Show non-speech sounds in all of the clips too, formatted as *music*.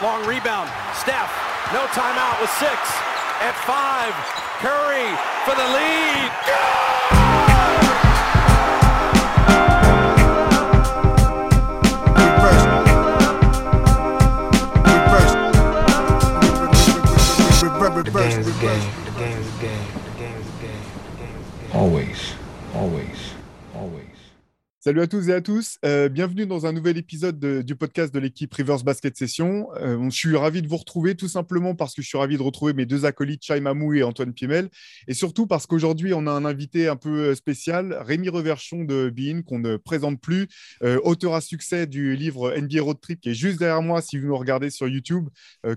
timeout, long rebound. Steph, no timeout with six. At five, Curry for the lead. The game is a game. The game is a game. The game is a game. The game is a game. Always, always, always. Salut à tous et à tous, euh, bienvenue dans un nouvel épisode de- du podcast de l'équipe Rivers Basket Session. Euh, je suis ravi de vous retrouver tout simplement parce que je suis ravi de retrouver mes deux acolytes, Chai Mamou et Antoine Piemel, et surtout parce qu'aujourd'hui on a un invité un peu euh, spécial, Rémi Reverchon de Bein, qu'on ne présente plus, auteur à succès du livre NBA Road Trip qui est juste derrière moi si vous nous regardez sur YouTube,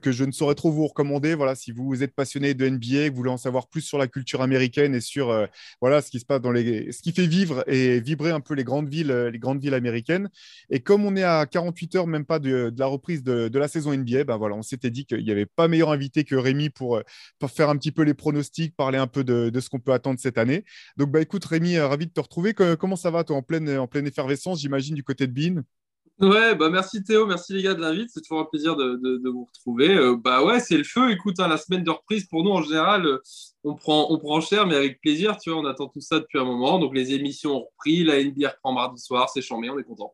que je ne saurais trop vous recommander. Voilà, si vous êtes passionné de NBA, que vous voulez en savoir plus sur la culture américaine et sur voilà ce qui se passe dans les, ce qui fait vivre et vibrer un peu les grandes euh, les grandes villes américaines. Et comme on est à 48 heures, même pas de, la reprise de, la saison NBA, ben on s'était dit qu'il n'y avait pas meilleur invité que Rémi pour, euh, pour faire un petit peu les pronostics, parler un peu de, ce qu'on peut attendre cette année. Donc bah écoute Rémi, euh, ravi de te retrouver. Comment ça va toi en pleine, en pleine effervescence, j'imagine du côté de Bean Ouais, bah merci Théo, merci les gars de l'invite, c'est toujours un plaisir de, vous retrouver. Euh, bah ouais, c'est le feu. Écoute, hein, la semaine de reprise pour nous en général, euh, on prend, on prend cher, mais avec plaisir. Tu vois, on attend tout ça depuis un moment. Donc les émissions ont repris, la NBA reprend mardi soir, c'est chambé, on est content.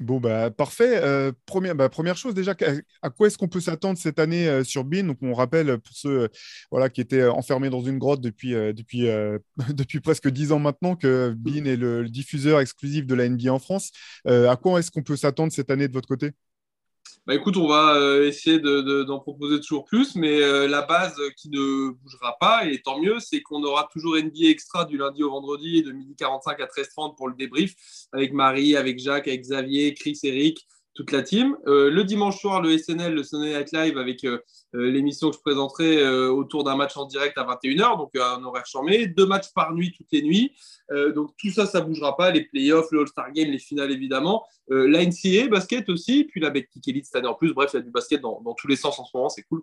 Bon, bah, parfait. Euh, première, bah, première chose, déjà, à, quoi est-ce qu'on peut s'attendre cette année euh, sur Bean? Donc, on rappelle pour ceux euh, voilà, qui étaient enfermés dans une grotte depuis, *laughs* presque 10 ans maintenant que Bean est le, le diffuseur exclusif de la NBA en France. À quoi est-ce qu'on peut s'attendre cette année de votre côté? Bah écoute, on va euh, essayer de- de- d'en proposer toujours plus, mais euh, la base qui ne bougera pas, et tant mieux, c'est qu'on aura toujours NBA Extra du lundi au vendredi de midi 45 à 13h30 pour le débrief avec Marie, avec Jacques, avec Xavier, Chris, Eric, toute la team. Euh, le dimanche soir, le SNL, le Sunday Night Live avec euh, euh, l'émission que je présenterai autour d'un match en direct à 21h, donc un horaire charmé, deux matchs par nuit toutes les nuits. Donc tout ça, ça bougera pas. Les playoffs, le All-Star Game, les finales évidemment. La NCAA, basket aussi, puis la Betclic Elite cette année en plus. Bref, il y a du basket dans tous les sens en ce moment, c'est cool.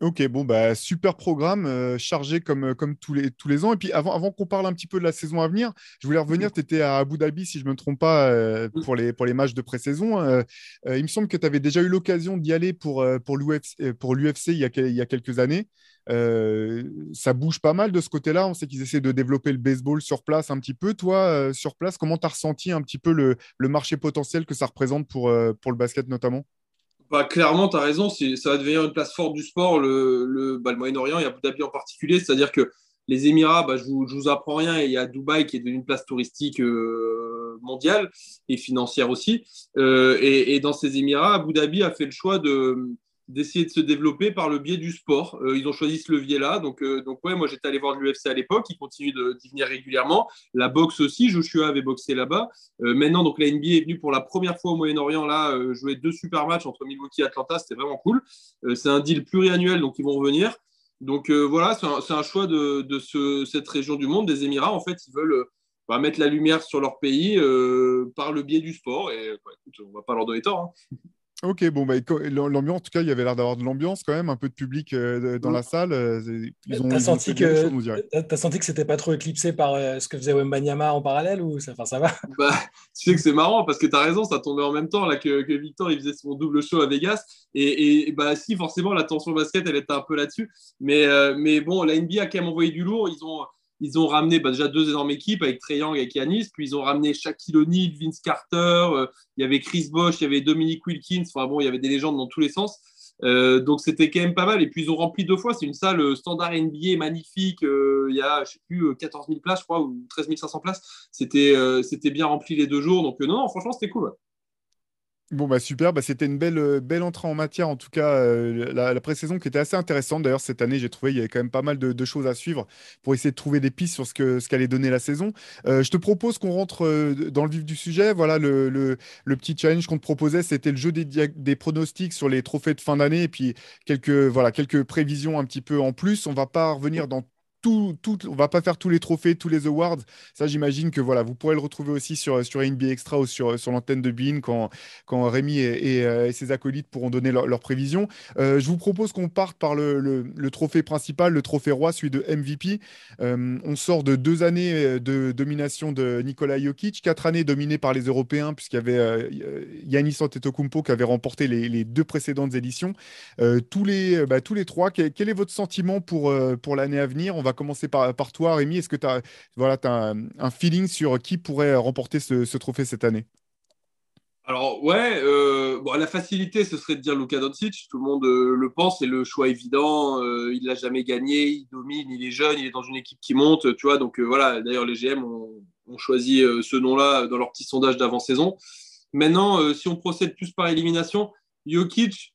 Ok, bon, bah, super programme, euh, chargé comme, comme tous, les, tous les ans. Et puis, avant, avant qu'on parle un petit peu de la saison à venir, je voulais revenir. Tu étais à Abu Dhabi, si je ne me trompe pas, euh, pour, les, pour les matchs de pré-saison. Euh, euh, il me semble que tu avais déjà eu l'occasion d'y aller pour, euh, pour l'UFC il, y a quel- il y a quelques années. Euh, ça bouge pas mal de ce côté-là. On sait qu'ils essaient de développer le baseball sur place un petit peu. Toi, euh, sur place, comment tu as ressenti un petit peu le, le marché potentiel que ça représente pour, euh, pour le basket notamment? Bah, clairement, tu as raison, ça va devenir une place forte du sport, le, le, bah, le Moyen-Orient et Abu Dhabi en particulier. C'est-à-dire que les Émirats, bah, je ne vous apprends rien, et il y a Dubaï qui est devenue une place touristique euh, mondiale et financière aussi. Euh, et, et dans ces Émirats, Abu Dhabi a fait le choix de d'essayer de se développer par le biais du sport. Euh, ils ont choisi ce levier-là. Donc, euh, ouais, moi j'étais allé voir l'UFC à l'époque. Ils continuent d'y venir régulièrement. La boxe aussi. Joshua avait boxé là-bas. Euh, maintenant, donc la NBA est venue pour la première fois au Moyen-Orient là jouer deux super matchs entre Milwaukee et Atlanta. C'était vraiment cool. C'est un deal pluriannuel, donc ils vont revenir. Donc voilà, c'est un, choix de, de ce- cette région du monde, des Émirats. En fait, ils veulent bah, mettre la lumière sur leur pays par le biais du sport. Et bah, on va pas leur donner tort. hein. Ok, bon, bah, l'ambiance, en tout cas, il y avait l'air d'avoir de l'ambiance quand même, un peu de public euh, dans Mm. la salle. euh, Ils ont, T'as ils senti que choses, on t'as- senti que c'était pas trop éclipsé par euh, ce que faisait Wembanyama en parallèle ou ça, enfin, ça va? Bah, tu sais que c'est marrant parce que tu as raison, ça tombait en même temps là, que, que Victor il faisait son double show à Vegas. Et, et bah, si, forcément, la tension basket, elle était un peu là-dessus. Mais, euh, mais bon, la NBA a quand même envoyé du lourd. Ils ont, ils ont ramené bah, déjà deux énormes équipes avec Trey Young et Yanis. Puis ils ont ramené Shaquille O'Neal, Vince Carter. euh, il y avait Chris Bosh, il y avait Dominic Wilkins. Enfin bon, il y avait des légendes dans tous les sens. Euh, donc c'était quand même pas mal. Et puis ils ont rempli deux fois. C'est une salle euh, standard NBA magnifique. Il y a, je sais plus, euh, 14 000 places, je crois, ou 13 500 places. C'était bien rempli les deux jours. Donc non, franchement, c'était cool. Bon, bah super, bah, c'était une belle, euh, belle entrée en matière, en tout cas, euh, la, la pré-saison qui était assez intéressante. D'ailleurs, cette année, j'ai trouvé il y avait quand même pas mal de, de choses à suivre pour essayer de trouver des pistes sur ce que ce qu'allait donner la saison. Euh, je te propose qu'on rentre euh, dans le vif du sujet. Voilà, le, le- le petit challenge qu'on te proposait, c'était le jeu des, des pronostics sur les trophées de fin d'année et puis quelques, voilà, quelques prévisions un petit peu en plus. On va pas revenir dans tout, tout, on va pas faire tous les trophées, tous les awards. Ça, j'imagine que voilà, vous pourrez le retrouver aussi sur, sur Extra ou sur, l'antenne de Bean quand, Rémi et, ses acolytes pourront donner leurs prévisions. je vous propose qu'on parte par le, trophée principal, le trophée roi, celui de MVP. on sort de deux années de domination de Nikola Jokic, quatre années dominées par les Européens, puisqu'il y avait Yannis Antetokounmpo qui avait remporté les, les deux précédentes éditions. tous, les, bah, tous les trois, quel, est votre sentiment pour, l'année à venir? Commencer par, toi, Rémi. Est-ce que tu as, voilà, as un, feeling sur qui pourrait remporter ce, trophée cette année? Alors ouais, euh, bon, la facilité, ce serait de dire Luka Doncic. Tout le monde euh, le pense, c'est le choix évident. Euh, il l'a jamais gagné, il domine, il est jeune, il est dans une équipe qui monte, tu vois. Donc voilà. D'ailleurs, les GM ont, ont choisi ce nom-là dans leur petit sondage d'avant-saison. Maintenant, si on procède plus par élimination, Jokic,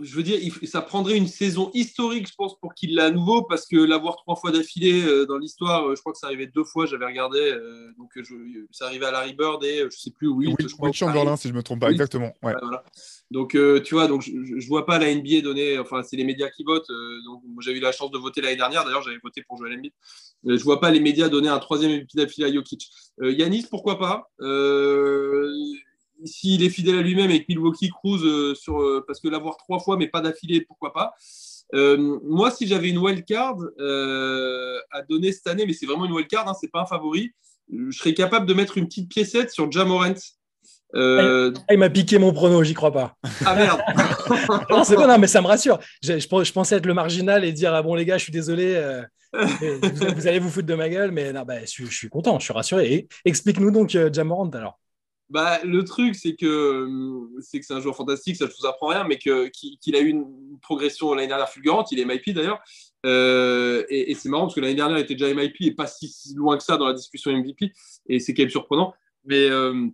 je veux dire, ça prendrait une saison historique, je pense, pour qu'il l'ait à nouveau, parce que l'avoir trois fois d'affilée euh, dans l'histoire, euh, je crois que ça arrivait deux fois, j'avais regardé, euh, donc ça arrivait à Larry Bird et je ne sais plus où oui, je crois. Chamberlain, si je ne me trompe pas, exactement. Donc, tu vois, donc je ne vois pas la NBA donner, enfin, c'est les médias qui votent. donc, j'ai eu la chance de voter l'année dernière, d'ailleurs, j'avais voté pour Joel Embiid. je ne vois pas les médias donner un troisième MVP d'affilée à Jokic. Yanis, pourquoi pas s'il est fidèle à lui-même et que Milwaukee cruise euh, sur, euh, parce que l'avoir trois fois mais pas d'affilée, pourquoi pas. Euh, moi, si j'avais une wild card à donner cette année, mais c'est vraiment une wild card, hein, c'est pas un favori, je serais capable de mettre une petite piécette sur Jamorant. Ah, il m'a piqué mon prono, j'y crois pas. Ah merde *laughs* Non, c'est bon, non, mais ça me rassure. Je, je, pensais être le marginal et dire Ah bon, les gars, je suis désolé, vous, allez vous foutre de ma gueule, mais non, bah, je, suis content, je suis rassuré. explique-nous donc Jamorant alors. Bah, le truc, c'est que euh, c'est que c'est un joueur fantastique, ça ne vous apprend rien, mais qu'il, a eu une progression l'année dernière fulgurante. Il est MIP d'ailleurs. Euh, et, c'est marrant parce que l'année dernière, il était déjà MIP et pas si, loin que ça dans la discussion MVP. Et c'est quand même surprenant. Mais euh,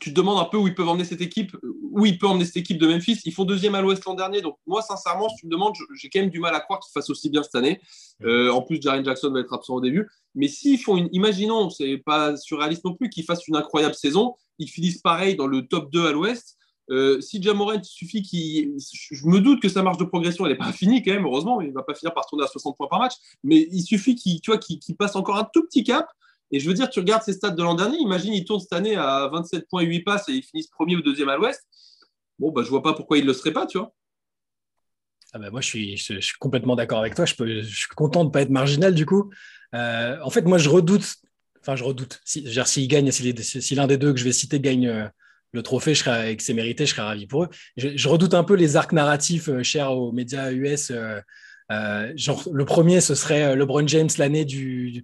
tu te demandes un peu où ils peuvent emmener cette équipe, où il peut emmener cette équipe de Memphis. Ils font deuxième à l'Ouest l'an dernier. Donc, moi, sincèrement, si tu me demandes, j'ai quand même du mal à croire qu'ils fassent aussi bien cette année. en plus, Jaren Jackson va être absent au début. Mais s'ils font une, imaginons, c'est pas surréaliste non plus, qu'ils fassent une incroyable saison, ils finissent pareil dans le top 2 à l'ouest. Euh, si Jamorant suffit qu'il. Je me doute que sa marge de progression, elle n'est pas finie quand même, heureusement. Il ne va pas finir par tourner à 60 points par match. Mais il suffit qu'il passe encore un tout petit cap. Et je veux dire, tu regardes ses stats de l'an dernier. Imagine, il tourne cette année à 27 points, 8 passes et il finissent premier ou deuxième à l'ouest. Bon, bah, je vois pas pourquoi il ne le serait pas, tu vois. Ah bah moi, je suis, complètement d'accord avec toi. Je, suis content de ne pas être marginal du coup. Euh, en fait, moi, je redoute Enfin, je redoute. Si, gagne, si, l'un des deux que je vais citer gagne euh, le trophée, je serai, et que c'est mérité, je serais ravi pour eux. Je, redoute un peu les arcs narratifs euh, chers aux médias US. Euh, genre, le premier, ce serait LeBron James l'année du,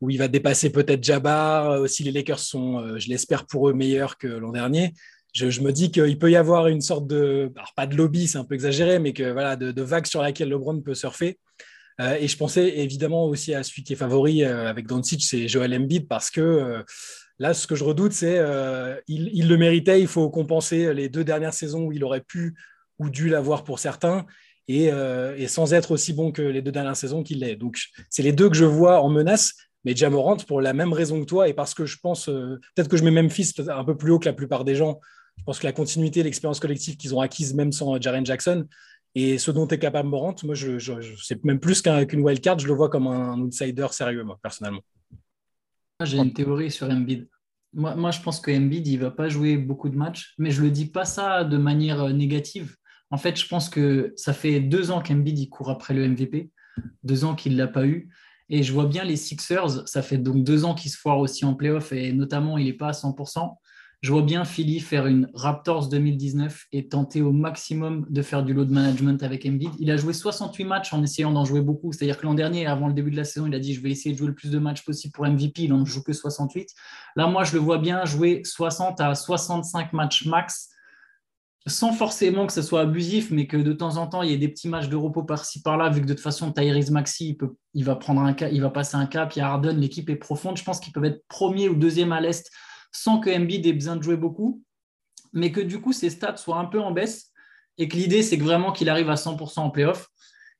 où il va dépasser peut-être Jabbar. Si les Lakers sont, je l'espère pour eux, meilleurs que l'an dernier. Je, me dis qu'il peut y avoir une sorte de, alors pas de lobby, c'est un peu exagéré, mais que voilà, de, vague sur laquelle LeBron peut surfer. Euh, et je pensais évidemment aussi à celui qui est favori euh, avec Doncic, c'est Joel Embiid, parce que euh, là, ce que je redoute, c'est il, il, le méritait. Il faut compenser les deux dernières saisons où il aurait pu ou dû l'avoir pour certains. Et, et, sans être aussi bon que les deux dernières saisons qu'il l'est. Donc, c'est les deux que je vois en menace. Mais Jamorant, pour la même raison que toi, et parce que je pense, peut-être que je mets Memphis un peu plus haut que la plupart des gens, je pense que la continuité, l'expérience collective qu'ils ont acquise, même sans Jaren Jackson, et ce dont est capable Morant, moi, je, c'est même plus qu'une wildcard, je le vois comme un, outsider sérieux, moi, personnellement. J'ai une théorie sur Embiid. Moi, moi, je pense que Embiid, il va pas jouer beaucoup de matchs, mais je le dis pas ça de manière euh, négative. En fait, je pense que ça fait deux ans qu'Embiid court après le MVP, deux ans qu'il ne l'a pas eu. Et je vois bien les Sixers, ça fait donc deux ans qu'ils se foirent aussi en playoff, et notamment, il n'est pas à 100%. Je vois bien Philly faire une Raptors 2019 et tenter au maximum de faire du load management avec Embiid. Il a joué 68 matchs en essayant d'en jouer beaucoup. C'est-à-dire que l'an dernier, avant le début de la saison, il a dit je vais essayer de jouer le plus de matchs possible pour MVP. Il n'en joue que 68. Là, moi, je le vois bien jouer 60 à 65 matchs max sans forcément que ce soit abusif, mais que de temps en temps, il y ait des petits matchs de repos par-ci par-là, vu que de toute façon, Tyrese Maxi, il, va passer un cap, il y a Harden, l'équipe est profonde. Je pense qu'ils peuvent être premier ou deuxième à l'Est sans que Embiid ait besoin de jouer beaucoup, mais que du coup ses stats soient un peu en baisse et que l'idée c'est vraiment qu'il arrive à 100% en playoff.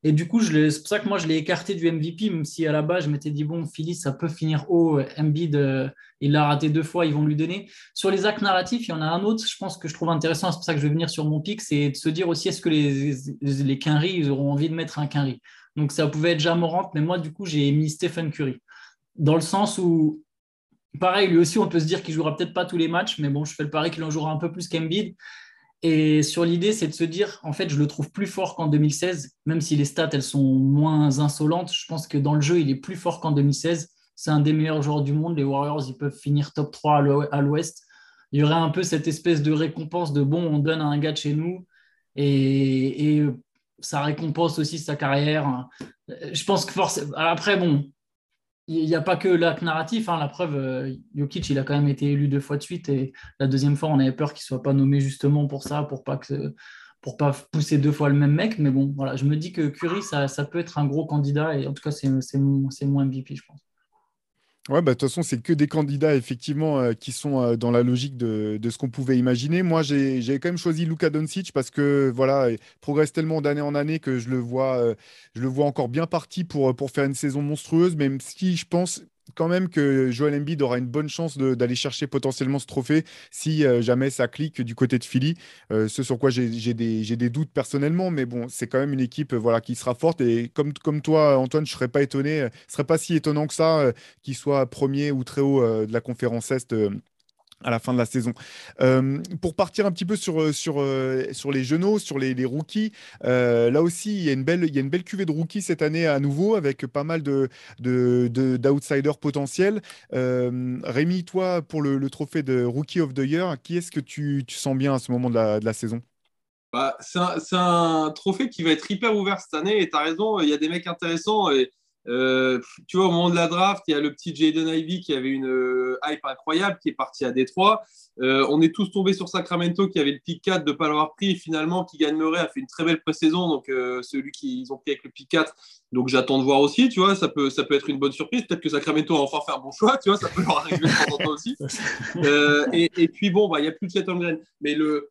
Et du coup, c'est pour ça que moi je l'ai écarté du MVP, même si à la base je m'étais dit bon, Philly ça peut finir haut, Embiid euh, il l'a raté deux fois, ils vont lui donner. Sur les actes narratifs, il y en a un autre, je pense que je trouve intéressant, c'est pour ça que je vais venir sur mon pic, c'est de se dire aussi est-ce que les, les Quinry, ils auront envie de mettre un Quinry Donc ça pouvait être Jamorant, mais moi, du coup, j'ai mis Stephen Curry. Dans le sens où, pareil, lui aussi, on peut se dire qu'il jouera peut-être pas tous les matchs, mais bon, je fais le pari qu'il en jouera un peu plus qu'Embiid. Et sur l'idée, c'est de se dire, en fait, je le trouve plus fort qu'en 2016, même si les stats, elles sont moins insolentes. Je pense que dans le jeu, il est plus fort qu'en 2016. C'est un des meilleurs joueurs du monde. Les Warriors, ils peuvent finir top 3 à l'ouest. Il y aurait un peu cette espèce de récompense de bon, on donne à un gars de chez nous. Et, ça récompense aussi sa carrière. Je pense que forcément. Après, bon, il n'y a pas que l'acte narratif. Hein. La preuve, euh, Jokic, il a quand même été élu deux fois de suite. Et la deuxième fois, on avait peur qu'il ne soit pas nommé justement pour ça, pour pas que pour pas pousser deux fois le même mec. Mais bon, voilà, je me dis que Curry, ça, peut être un gros candidat. Et en tout cas, c'est mon, mon MVP, je pense. Ouais, bah, de toute façon, c'est que des candidats, effectivement, euh, qui sont euh, dans la logique de, ce qu'on pouvait imaginer. Moi, j'ai quand même choisi Luka Doncic parce que, voilà, il progresse tellement d'année en année que je le vois, euh, encore bien parti pour, pour faire une saison monstrueuse, même si je pense quand même que Joel Embiid aura une bonne chance d'aller chercher potentiellement ce trophée si euh, jamais ça clique du côté de Philly. Euh, ce sur quoi j'ai des, doutes personnellement, mais bon, c'est quand même une équipe euh, voilà, qui sera forte. Et comme, comme toi, Antoine, je ne serais pas étonné, ce serait pas si étonnant que ça qu'il soit premier ou très haut de la conférence Est à la fin de la saison. Euh, pour partir un petit peu sur, euh, sur, euh, sur les genoux, sur les, rookies, là aussi, il y, a une belle, il y a une belle cuvée de rookies cette année à nouveau, avec pas mal d'outsiders de, de, potentiels. Rémi, toi, pour le, trophée de Rookie of the Year, qui est-ce que tu, tu, sens bien à ce moment de la, de la saison? Bah, C'est un, un, trophée qui va être hyper ouvert cette année, et tu as raison, il y a des mecs intéressants. Et euh, tu vois, au moment de la draft, il y a le petit Jaden Ivy qui avait une euh, hype incroyable, qui est parti à Détroit. Euh, on est tous tombés sur Sacramento qui avait le pick 4 de ne pas l'avoir pris et finalement qui gagne Murray a fait une très belle pré-saison, donc celui qu'ils ont pris avec le pick 4. Donc j'attends de voir aussi, tu vois, ça peut, ça peut être une bonne surprise. Peut-être que Sacramento a enfin fait un bon choix, tu vois, ça peut leur arriver de temps en temps aussi. *laughs* Et, et, puis bon, bah, il n'y a plus de Chet Holmgren. Mais le,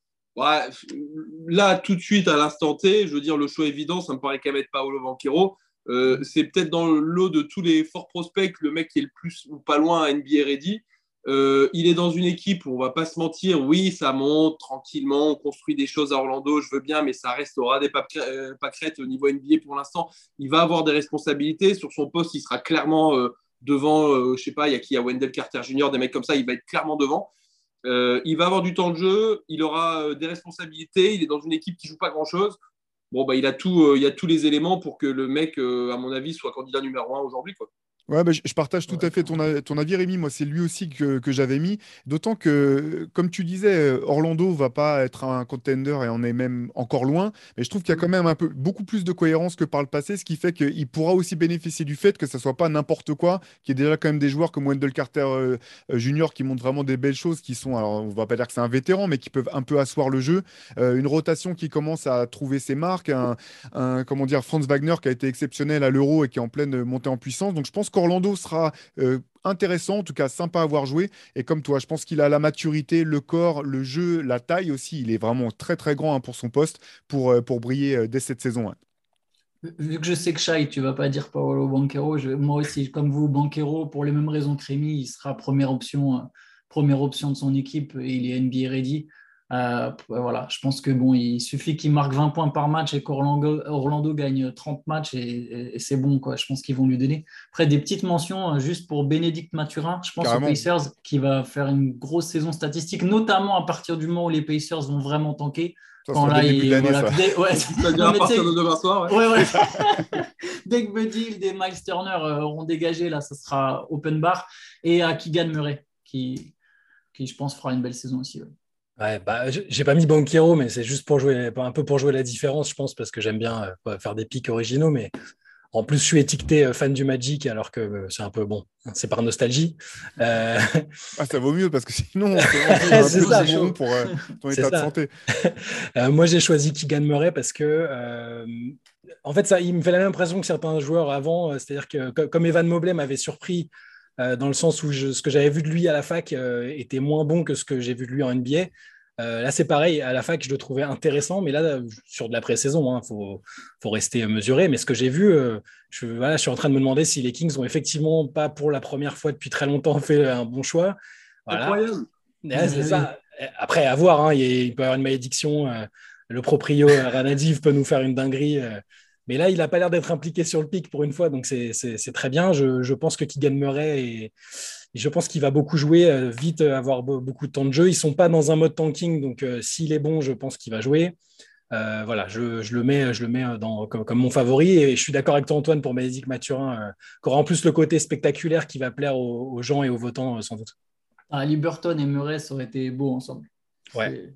là, tout de suite, à l'instant T, je veux dire, le choix évident, ça me paraît qu'à mettre Paolo Banquero. Euh, c'est peut-être dans le lot de tous les forts prospects le mec qui est le plus ou pas loin à NBA ready. Euh, il est dans une équipe où on va pas se mentir, oui, ça monte tranquillement, on construit des choses à Orlando, je veux bien, mais ça restera des euh, pâquerettes au niveau NBA pour l'instant. Il va avoir des responsabilités sur son poste, il sera clairement devant, je sais pas, il y a qui, il y a Wendell Carter Jr., des mecs comme ça, il va être clairement devant. il va avoir du temps de jeu, il aura des responsabilités, il est dans une équipe qui joue pas grand chose bon, bah, il, a tout, euh, il a tous les éléments pour que le mec, euh, à mon avis, soit candidat numéro un aujourd'hui. Ouais, bah, je partage tout à fait ton, ton, avis, Rémi. Moi, c'est lui aussi que, que j'avais mis. D'autant que, comme tu disais, Orlando va pas être un contender et on est même encore loin. Mais je trouve qu'il y a quand même un peu, beaucoup plus de cohérence que par le passé, ce qui fait qu'il pourra aussi bénéficier du fait que ça soit pas n'importe quoi, qu'il y ait déjà quand même des joueurs comme Wendell Carter euh, euh, Junior qui montrent vraiment des belles choses, qui sont, alors on va pas dire que c'est un vétéran, mais qui peuvent un peu asseoir le jeu. Euh, une rotation qui commence à trouver ses marques. Un, un, comment dire, Franz Wagner qui a été exceptionnel à l'Euro et qui est en pleine montée en puissance. Donc je pense qu'Orlando sera euh, intéressant, en tout cas sympa à avoir joué. Et comme toi, je pense qu'il a la maturité, le corps, le jeu, la taille aussi. Il est vraiment très très grand hein, pour son poste pour, euh, briller euh, dès cette saison. Vu que je sais que Shai, tu vas pas dire Paolo Banquero, moi aussi, comme vous, Banquero, pour les mêmes raisons que Rémi, il sera première option, première option de son équipe et il est NBA ready. Euh, voilà, je pense que bon, il suffit qu'il marque 20 points par match et qu'Orlando Orlando gagne 30 matchs et, c'est bon. Quoi. Je pense qu'ils vont lui donner. Après, des petites mentions euh, juste pour Bénédicte Maturin. Je pense aux Pacers qui va faire une grosse saison statistique, notamment à partir du moment où les Pacers vont vraiment tanker. quand là, il, voilà, dès, ouais, *laughs* à partir de demain soir. Ouais. Ouais, *laughs* *laughs* dès que Buddy et Miles Turner euh, auront dégagé, là, ça sera open bar. Et à Keegan Murray, qui, qui je pense fera une belle saison aussi. Ouais, bah, j'ai pas mis Banquero, mais c'est juste pour jouer un peu pour jouer la différence, je pense, parce que j'aime bien euh, faire des pics originaux. Mais en plus, je suis étiqueté euh, fan du Magic, alors que euh, c'est un peu bon, c'est par nostalgie. *laughs* Ah, ça vaut mieux parce que sinon, *laughs* c'est ça, bon pour ton état de santé. *laughs* moi, j'ai choisi Keegan Murray parce que, en fait, ça, il me fait la même impression que certains joueurs avant, c'est-à-dire que comme Evan Mobley m'avait surpris euh, dans le sens où ce que j'avais vu de lui à la fac euh, était moins bon que ce que j'ai vu de lui en NBA. Euh, là, c'est pareil, à la fac, je le trouvais intéressant, mais là, sur de la pré-saison, il hein, faut, faut, rester mesuré. Mais ce que j'ai vu, je, voilà, je suis en train de me demander si les Kings ont effectivement pas pour la première fois depuis très longtemps fait un bon choix. Incroyable. ça. Après, à voir, hein, il, peut y avoir une malédiction. le proprio Ranadiv peut nous faire une dinguerie Mais là, il n'a pas l'air d'être impliqué sur le pic pour une fois, donc c'est très bien. Je, pense que Keegan Murray et, je pense qu'il va beaucoup jouer, euh, vite avoir beaucoup de temps de jeu. Ils ne sont pas dans un mode tanking, donc s'il est bon, je pense qu'il va jouer. voilà, je, le mets, je le mets dans, comme, mon favori et je suis d'accord avec toi Antoine pour Médic Mathurin, qui aura en plus le côté spectaculaire qui va plaire aux, gens et aux votants sans doute. Ah, Liberton et Murray, ça aurait été beau ensemble. Ouais.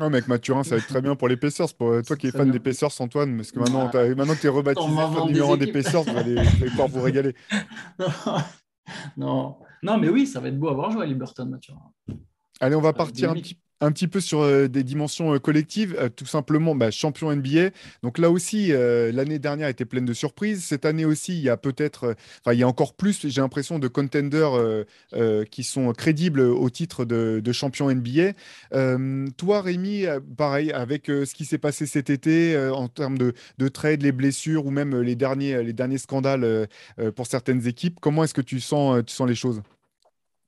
Oh mec, Mathurin, ça va être très bien pour les Pacers. Pour euh, toi qui es fan des Pacers, Antoine, parce que maintenant, maintenant que tu es rebaptisé numéro 1 des Pacers, vous allez, pouvoir vous régaler. *laughs* non. non. mais oui, ça va être beau à voir jouer à Liberton, Mathurin. Allez, on va partir un petit, un petit peu sur euh, des dimensions euh, collectives, euh, tout simplement bah, champion NBA. Donc là aussi, l'année dernière était pleine de surprises. Cette année aussi, il y a peut-être, enfin il y a encore plus, j'ai l'impression, de contenders qui sont crédibles au titre de, champion NBA. toi, Rémi, pareil, avec ce qui s'est passé cet été en termes de, de trade, les blessures ou même les derniers, les derniers scandales pour certaines équipes, comment est-ce que tu sens, tu sens les choses?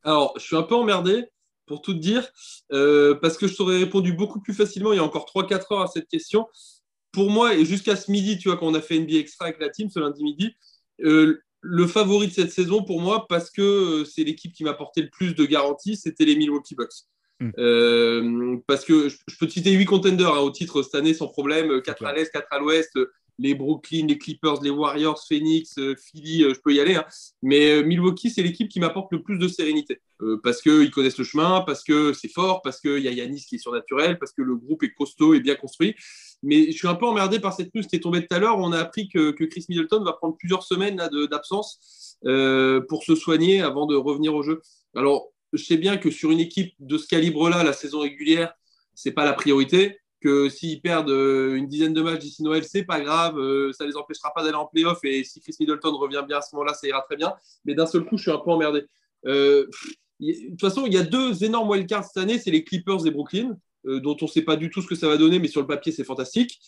Alors, je suis un peu emmerdé pour tout te dire, euh, parce que je t'aurais répondu beaucoup plus facilement il y a encore 3-4 heures à cette question. Pour moi, et jusqu'à ce midi, tu vois, quand on a fait NBA Extra avec la team ce lundi midi, euh, le favori de cette saison pour moi, parce que euh, c'est l'équipe qui m'a apporté le plus de garanties, c'était les Milwaukee Bucks. Hmm. parce que je, peux te citer 8 contenders hein, au titre cette année sans problème, 4 à l'est, 4 à l'ouest, les Brooklyn, les Clippers, les Warriors, Phoenix, euh, Philly, euh, je peux y aller. Hein. Mais euh, Milwaukee, c'est l'équipe qui m'apporte le plus de sérénité. parce qu'ils connaissent le chemin, parce que c'est fort, parce qu'il y a Yanis qui est surnaturel, parce que le groupe est costaud et bien construit. Mais je suis un peu emmerdé par cette news qui est tombée tout à l'heure. On a appris que, Chris Middleton va prendre plusieurs semaines d'absence pour se soigner avant de revenir au jeu. Alors, je sais bien que sur une équipe de ce calibre-là, la saison régulière, c'est pas la priorité que s'ils perdent euh, une dizaine de matchs d'ici Noël, c'est pas grave, euh, ça les empêchera pas d'aller en playoff et si Chris Middleton revient bien à ce moment-là, ça ira très bien. Mais d'un seul coup, je suis un peu emmerdé. Euh, de toute façon, il y a deux énormes wildcards cette année, c'est les Clippers et Brooklyn, dont on ne sait pas du tout ce que ça va donner, mais sur le papier, c'est fantastique.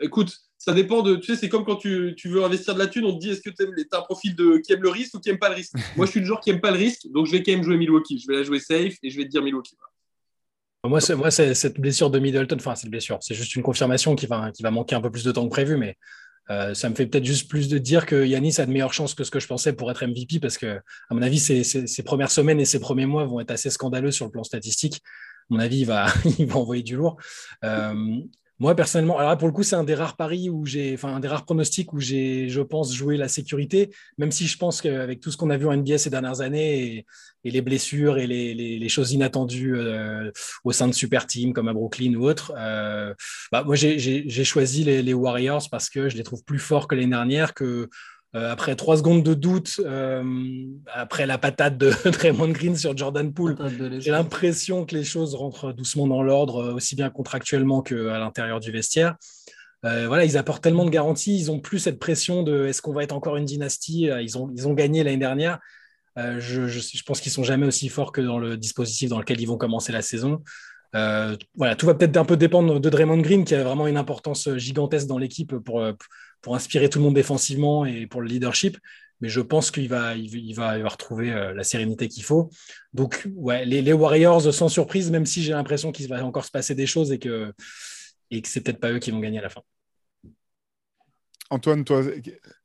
écoute, ça dépend de. Tu sais, c'est comme quand tu, tu, veux investir de la thune, on te dit est-ce que tu as un profil de, qui aime le risque ou qui aime pas le risque? *laughs* Moi, je suis le genre qui aime pas le risque, donc je vais quand même jouer Milwaukee. Je vais la jouer safe et je vais te dire Milwaukee. Moi, moi cette blessure de Middleton, enfin, cette blessure, c'est juste une confirmation qui va, qui va manquer un peu plus de temps que prévu, mais euh, ça me fait peut-être juste plus de dire que Yanis a de meilleures chances que ce que je pensais pour être MVP, parce que, à mon avis, ses, ses, premières semaines et ses premiers mois vont être assez scandaleux sur le plan statistique. À mon avis, il va, *laughs* il va envoyer du lourd. Euh, moi, personnellement, alors pour le coup, c'est un des rares paris où j'ai, enfin, un des rares pronostics où j'ai, je pense, joué la sécurité, même si je pense qu'avec tout ce qu'on a vu en NBA ces dernières années et, les blessures et les, choses inattendues euh, au sein de super teams comme à Brooklyn ou autre, euh, bah, moi, j'ai choisi les, Warriors parce que je les trouve plus forts que l'année dernière, que après trois secondes de doute, euh, après la patate de *laughs* Draymond Green sur Jordan Poole, j'ai l'impression que les choses rentrent doucement dans l'ordre, euh, aussi bien contractuellement qu'à l'intérieur du vestiaire. voilà, ils apportent tellement de garanties, ils ont plus cette pression de est-ce qu'on va être encore une dynastie ils ont, ils ont gagné l'année dernière. je, je, pense qu'ils sont jamais aussi forts que dans le dispositif dans lequel ils vont commencer la saison. voilà, tout va peut-être un peu dépendre de Draymond Green qui a vraiment une importance gigantesque dans l'équipe pour, pour inspirer tout le monde défensivement et pour le leadership. Mais je pense qu'il va, il, va, va retrouver euh, la sérénité qu'il faut. Donc, ouais, les, Warriors, sans surprise, même si j'ai l'impression qu'il va encore se passer des choses et que, et que c'est peut-être pas eux qui vont gagner à la fin. Antoine, toi,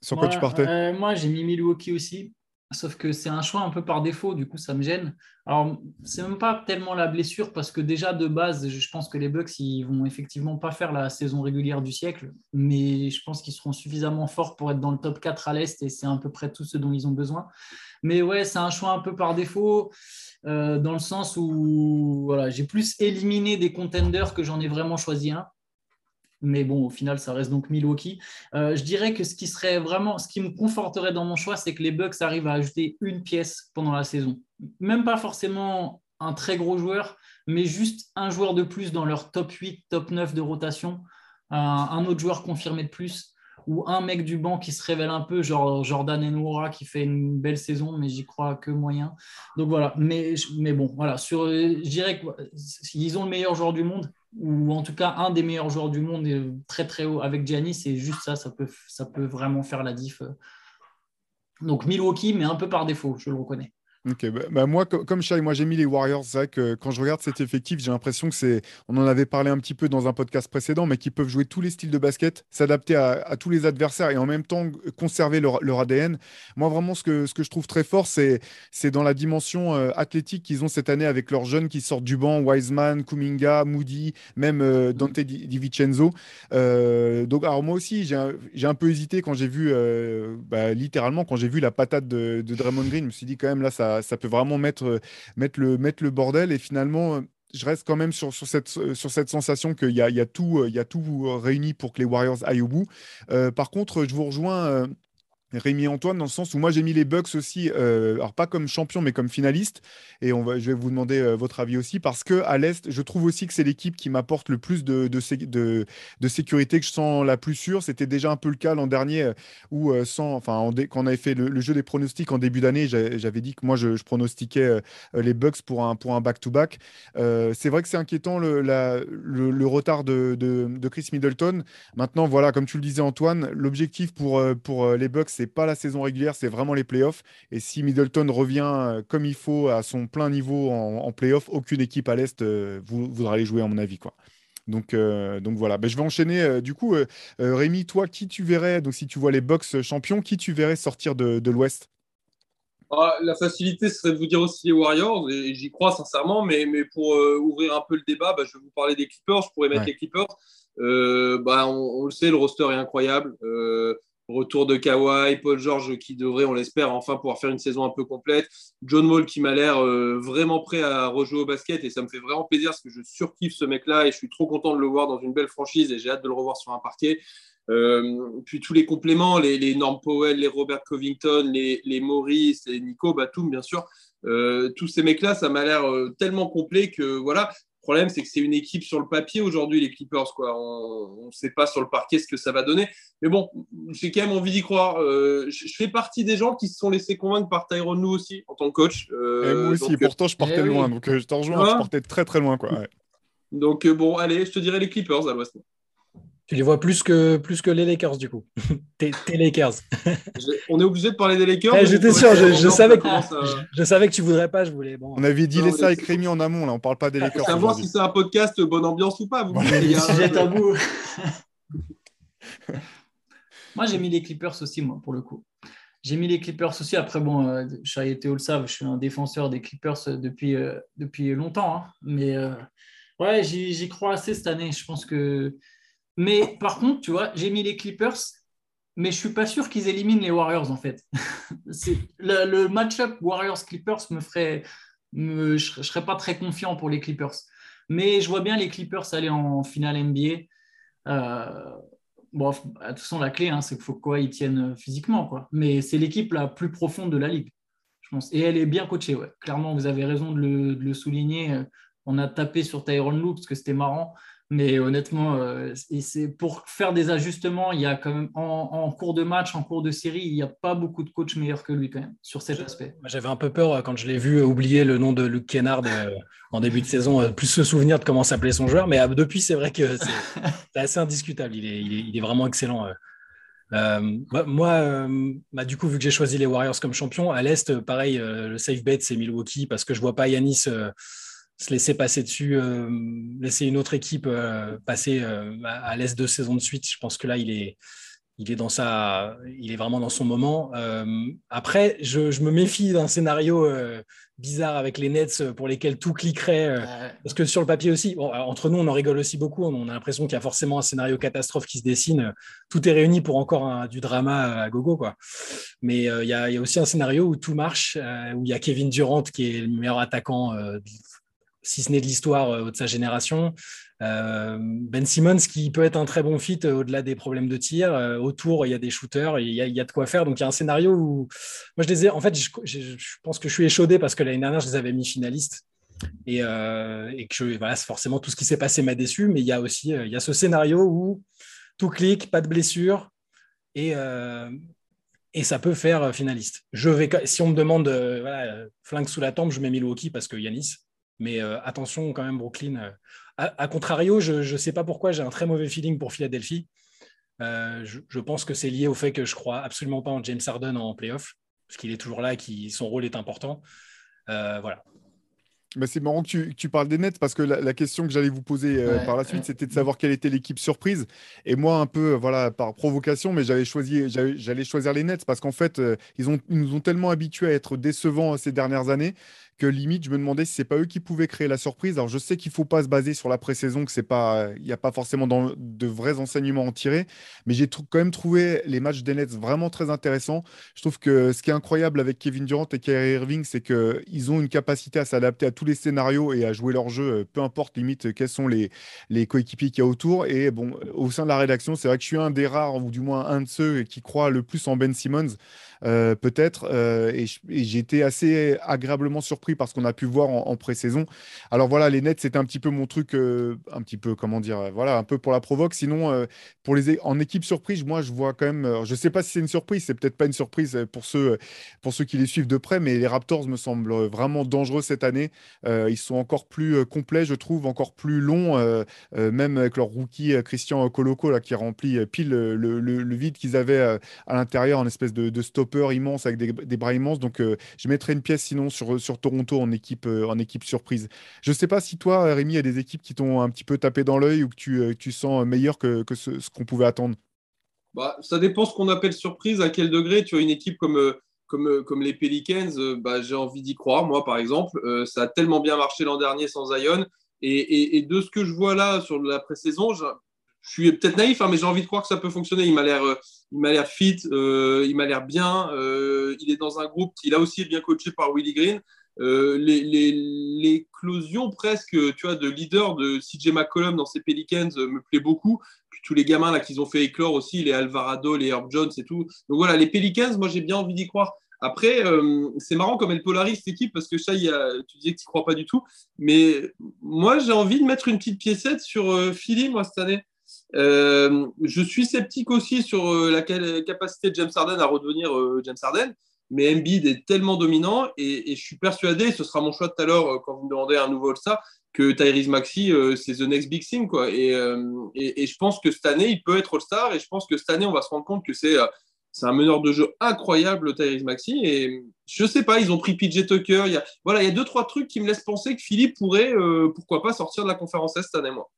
sur quoi tu partais? euh, Moi, j'ai mis Milwaukee aussi. Sauf que c'est un choix un peu par défaut, du coup, ça me gêne. Alors, c'est même pas tellement la blessure, parce que déjà de base, je pense que les Bucks, ils vont effectivement pas faire la saison régulière du siècle, mais je pense qu'ils seront suffisamment forts pour être dans le top 4 à l'Est, et c'est à peu près tout ce dont ils ont besoin. Mais ouais, c'est un choix un peu par défaut, euh, dans le sens où voilà, j'ai plus éliminé des contenders que j'en ai vraiment choisi un mais bon, au final, ça reste donc Milwaukee. Euh, je dirais que ce qui serait vraiment, ce qui me conforterait dans mon choix, c'est que les Bucks arrivent à ajouter une pièce pendant la saison. Même pas forcément un très gros joueur, mais juste un joueur de plus dans leur top 8, top 9 de rotation, un, autre joueur confirmé de plus, ou un mec du banc qui se révèle un peu, genre Jordan Enwora qui fait une belle saison, mais j'y crois que moyen. Donc voilà, mais, mais bon, voilà, sur, je dirais qu'ils ont le meilleur joueur du monde, ou en tout cas un des meilleurs joueurs du monde très très haut avec Giannis, c'est juste ça, ça peut, ça peut vraiment faire la diff. Donc Milwaukee, mais un peu par défaut, je le reconnais. Ok, bah, bah, moi, comme Shai, moi j'ai mis les Warriors. C'est vrai que quand je regarde cet effectif, j'ai l'impression que c'est. On en avait parlé un petit peu dans un podcast précédent, mais qu'ils peuvent jouer tous les styles de basket, s'adapter à, tous les adversaires et en même temps conserver leur, ADN. Moi, vraiment, ce que, ce que je trouve très fort, c'est dans la dimension euh, athlétique qu'ils ont cette année avec leurs jeunes qui sortent du banc Wiseman, Kuminga, Moody, même euh, Dante Di, Vincenzo. Euh, donc, alors moi aussi, j'ai un, un, peu hésité quand j'ai vu, bah, littéralement, quand j'ai vu la patate de, de Draymond Green. Je me suis dit, quand même, là, ça ça, peut vraiment mettre, mettre, le, bordel. Et finalement, je reste quand même sur, sur, cette, sensation qu'il y a, tout, réuni pour que les Warriors aillent au bout. Euh, par contre, je vous rejoins Rémi Antoine, dans le sens où moi j'ai mis les Bucks aussi, euh, alors pas comme champion, mais comme finaliste. Et on va, je vais vous demander euh, votre avis aussi, parce que à l'Est, je trouve aussi que c'est l'équipe qui m'apporte le plus de, de, sécurité, que je sens la plus sûre. C'était déjà un peu le cas l'an dernier, euh, où sans, enfin, quand on avait fait le, jeu des pronostics en début d'année, j'avais dit que moi je, pronostiquais les Bucks pour un pour un back-to-back. c'est vrai que c'est inquiétant le, le, retard de, de, Chris Middleton. Maintenant, voilà, comme tu le disais Antoine, l'objectif pour, pour les Bucks, c'est pas la saison régulière, c'est vraiment les playoffs. Et si Middleton revient euh, comme il faut à son plein niveau en, en playoffs, aucune équipe à l'Est euh, voudra les jouer, à mon avis. Quoi. Donc, euh, donc voilà, ben, je vais enchaîner. du coup, Rémi, toi, qui tu verrais, donc si tu vois les Bucks champions, qui tu verrais sortir de, l'Ouest? Ah, la facilité serait de vous dire aussi les Warriors, et j'y crois sincèrement, mais, mais pour ouvrir un peu le débat, bah, je vais vous parler des Clippers. Je pourrais mettre les Clippers. bah, on, on, le sait, le roster est incroyable. Retour de Kawhi, Paul George qui devrait, on l'espère, enfin pouvoir faire une saison un peu complète. John Wall qui m'a l'air euh, vraiment prêt à rejouer au basket et ça me fait vraiment plaisir parce que je surkiffe ce mec-là et je suis trop content de le voir dans une belle franchise et j'ai hâte de le revoir sur un parquet. Euh, puis tous les compléments, les, Norm Powell, les Robert Covington, les, les Maurice, les Nico Batum, bien sûr. Euh, tous ces mecs-là, ça m'a l'air tellement complet que voilà, le problème, c'est que c'est une équipe sur le papier aujourd'hui, les Clippers. Quoi. On ne sait pas sur le parquet ce que ça va donner. Mais bon, j'ai quand même envie d'y croire. Euh, je, fais partie des gens qui se sont laissés convaincre par Tyrone nous aussi, en tant que coach. Euh, moi aussi, pourtant, je partais eh loin. Donc, euh, je te rejoins, je partais très très loin. Quoi. Donc, bon, allez, je te dirais les Clippers à l'ouest. Tu les vois plus que, plus que les Lakers, du coup. *laughs* tes, Lakers. on est obligé de parler des Lakers. Eh, J'étais sûr, je, savais que, je, savais que tu voudrais pas. Je voulais. Bon. On avait dit les ça avec Rémi en amont, là. On parle pas des Lakers. Savoir si c'est un podcast bonne ambiance ou pas. Vous *laughs* tabou. *laughs* moi, j'ai mis les Clippers aussi, moi, pour le coup. J'ai mis les Clippers aussi. Après, bon, euh, et Théo le savent, je suis un défenseur des Clippers depuis, euh, depuis longtemps. Hein. Mais euh, ouais, j'y crois assez cette année. Je pense que mais par contre, tu vois, j'ai mis les Clippers, mais je suis pas sûr qu'ils éliminent les Warriors en fait. *laughs* le, le match-up Warriors-Clippers me ferait. je, ne serais pas très confiant pour les Clippers. Mais je vois bien les Clippers aller en finale NBA. Euh, bon, de toute façon, la clé, hein, c'est qu'il faut quoi ils tiennent physiquement. Quoi. Mais c'est l'équipe la plus profonde de la ligue, je pense. Et elle est bien coachée. Clairement, vous avez raison de le, souligner. On a tapé sur Tyron Lue parce que c'était marrant. Mais honnêtement, euh, c'est pour faire des ajustements, il y a quand même en, cours de match, en cours de série, il n'y a pas beaucoup de coachs meilleurs que lui quand même sur cet aspect. J'avais un peu peur euh, quand je l'ai vu oublier le nom de Luke Kennard euh, en début de saison, plus se souvenir de comment s'appelait son joueur. Mais depuis, c'est vrai que *laughs* c'est assez indiscutable. Il est, il est, vraiment excellent. moi, bah, du coup, vu que j'ai choisi les Warriors comme champion, à l'Est, pareil, le safe bet, c'est Milwaukee parce que je vois pas Yanis se laisser passer dessus, euh, laisser une autre équipe euh, passer euh, à l'est de saison de suite. Je pense que là, il est, il est, dans sa, il est vraiment dans son moment. après, je, me méfie d'un scénario bizarre avec les Nets pour lesquels tout cliquerait. parce que sur le papier aussi, entre nous, on en rigole aussi beaucoup. On a l'impression qu'il y a forcément un scénario catastrophe qui se dessine. Tout est réuni pour encore du drama à gogo. Quoi. Mais il y, a, y, a aussi un scénario où tout marche, où il y a Kevin Durant qui est le meilleur attaquant si ce n'est de l'histoire euh, de sa génération. Euh, ben Simmons qui peut être un très bon fit euh, au-delà des problèmes de tir. autour, il y a des shooters, il y, a, il y, a, de quoi faire. Donc il y a un scénario où moi je les ai. En fait, je, pense que je suis échaudé parce que l'année dernière je les avais mis finalistes et, que voilà, forcément tout ce qui s'est passé m'a déçu. Mais il y a aussi il y a ce scénario où tout clique, pas de blessure et et ça peut faire finaliste. Je vais, si on me demande flingue sous la tempe, je mets Milwaukee parce que Yanis. Mais euh, attention quand même, Brooklyn. Euh, à, contrario, je ne sais pas pourquoi j'ai un très mauvais feeling pour Philadelphie. Euh, je, pense que c'est lié au fait que je crois absolument pas en James Harden en playoff, parce qu'il est toujours là et son rôle est important. voilà. C'est marrant que tu, parles des Nets parce que la, question que j'allais vous poser euh, par la suite, c'était de savoir quelle était l'équipe surprise. Et moi, un peu, voilà, par provocation, mais j'avais choisi, j'allais choisir les Nets parce qu'en fait, euh, ils, ont, ils nous ont tellement habitués à être décevants ces dernières années limite, je me demandais si c'est pas eux qui pouvaient créer la surprise. Alors, je sais qu'il faut pas se baser sur la pré-saison, que c'est pas, il n'y a pas forcément de vrais enseignements à en tirer, mais j'ai quand même trouvé les matchs des Nets vraiment très intéressants. Je trouve que ce qui est incroyable avec Kevin Durant et Kyrie Irving, c'est qu'ils ont une capacité à s'adapter à tous les scénarios et à jouer leur jeu, euh, peu importe limite quels sont les, les coéquipiers qu'il y a autour. Et bon, au sein de la rédaction, c'est vrai que je suis un des rares, ou du moins un de ceux qui croient le plus en Ben Simmons. Euh, peut-être. Euh, et été assez agréablement surpris par ce qu'on a pu voir en, pré-saison. Alors voilà, les Nets, c'était un petit peu mon truc, euh, un petit peu, comment dire, voilà, un peu pour la provoque. Sinon, pour les, en équipe surprise, moi, je vois quand même, je sais pas si c'est une surprise, c'est peut-être pas une surprise pour ceux, pour ceux qui les suivent de près, mais les Raptors me semblent vraiment dangereux cette année. ils sont encore plus complets, je trouve, encore plus longs, même avec leur rookie Christian Coloco, là, qui remplit pile le, vide qu'ils avaient à l'intérieur en espèce de stop immense avec des, bras immenses. Donc, euh, je mettrais une pièce sinon sur, sur Toronto en équipe, euh, en équipe surprise. Je ne sais pas si toi, Rémi, il y a des équipes qui t'ont un petit peu tapé dans l'œil ou que tu, euh, tu sens meilleur que, que ce, qu'on pouvait attendre. Bah, ça dépend ce qu'on appelle surprise, à quel degré. Tu as une équipe comme, comme, comme les Pelicans, bah, j'ai envie d'y croire, moi par exemple. ça a tellement bien marché l'an dernier sans Zion. Et, et, et, de ce que je vois là sur la pré-saison, je suis peut-être naïf, hein, mais j'ai envie de croire que ça peut fonctionner. Il m'a l'air, euh, il m'a l'air fit, euh, il m'a l'air bien. Euh, il est dans un groupe. Il a aussi bien coaché par Willie Green. l'éclosion presque, tu vois, de leader de CJ McCollum dans ses Pelicans me plaît beaucoup. Puis tous les gamins là qu'ils ont fait éclore aussi, les Alvarado, les Herb Jones et tout. Donc voilà, les Pelicans, moi j'ai bien envie d'y croire. Après, c'est marrant comme elle polarise cette équipe parce que ça, y a, tu disais que tu crois pas du tout. Mais moi, j'ai envie de mettre une petite piécette sur Philly, moi, cette année. Euh, je suis sceptique aussi sur euh, la capacité de James Harden à redevenir euh, James Harden, mais Embiid est tellement dominant et, je suis persuadé, ce sera mon choix tout à l'heure quand vous me demandez un nouveau All-Star, que Tyrese Maxi, c'est the next big thing. Quoi. Et, je pense que cette année, il peut être All-Star et je pense que cette année, on va se rendre compte que c'est c'est un meneur de jeu incroyable, Tyrese Maxi. Et je sais pas, ils ont pris PJ Tucker. Il y a, voilà, il y a deux, trois trucs qui me laissent penser que Philippe pourrait, pourquoi pas, sortir de la conférence cette année, moi.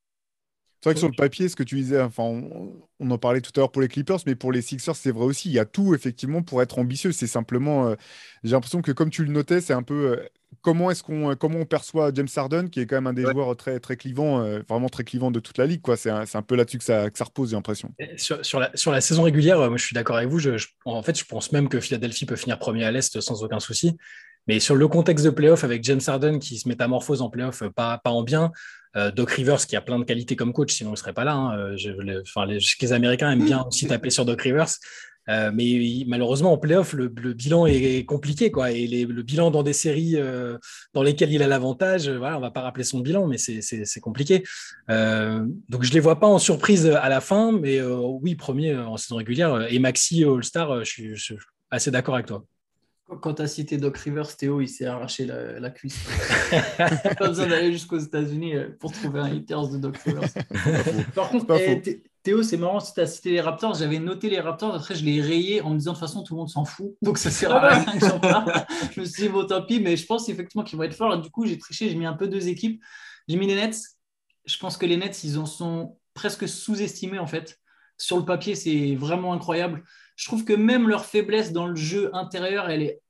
C'est vrai que sur le papier, ce que tu disais, enfin, on, en parlait tout à l'heure pour les Clippers, mais pour les Sixers, c'est vrai aussi. Il y a tout, effectivement, pour être ambitieux. C'est simplement, euh, j'ai l'impression que comme tu le notais, c'est un peu euh, comment est-ce qu'on euh, comment on perçoit James Harden, qui est quand même un des joueurs très très clivants, vraiment très clivant de toute la ligue. Quoi. C'est, un, un peu là-dessus que ça, que ça repose, j'ai l'impression. Sur, sur, la, sur la saison régulière, moi, je suis d'accord avec vous. Je, en fait, je pense même que Philadelphie peut finir premier à l'Est sans aucun souci. Mais sur le contexte de playoff, avec James Harden qui se métamorphose en playoff, pas, pas en bien, euh, Doc Rivers qui a plein de qualités comme coach, sinon il ne serait pas là. Hein. Euh, je, enfin, les, Américains aiment bien aussi taper sur Doc Rivers. Euh, mais malheureusement, en playoff, le, le bilan est compliqué. Quoi, et le bilan dans des séries dans lesquelles il a l'avantage, voilà, on ne va pas rappeler son bilan, mais c'est compliqué. donc je ne les vois pas en surprise à la fin, mais oui, premier en saison régulière. Et Maxi All-Star, je suis assez d'accord avec toi. Quand tu as cité Doc Rivers, Théo, il s'est arraché la, cuisse. *laughs* pas besoin d'aller jusqu'aux États-Unis euh, pour trouver un haters de Doc Rivers. Par contre, eh, Théo, c'est marrant, si tu as cité les Raptors, j'avais noté les Raptors, après je l'ai rayé en me disant de toute façon tout le monde s'en fout, donc ça sert à rien que *laughs* j'en parle. Je me suis dit, bon, tant pis, mais je pense effectivement qu'ils vont être forts. Du coup, j'ai triché, j'ai mis un peu deux équipes. J'ai mis les Nets. Je pense que les Nets, ils en sont presque sous-estimés en fait. Sur le papier, c'est vraiment incroyable je trouve que même leur faiblesse dans le jeu intérieur, elle est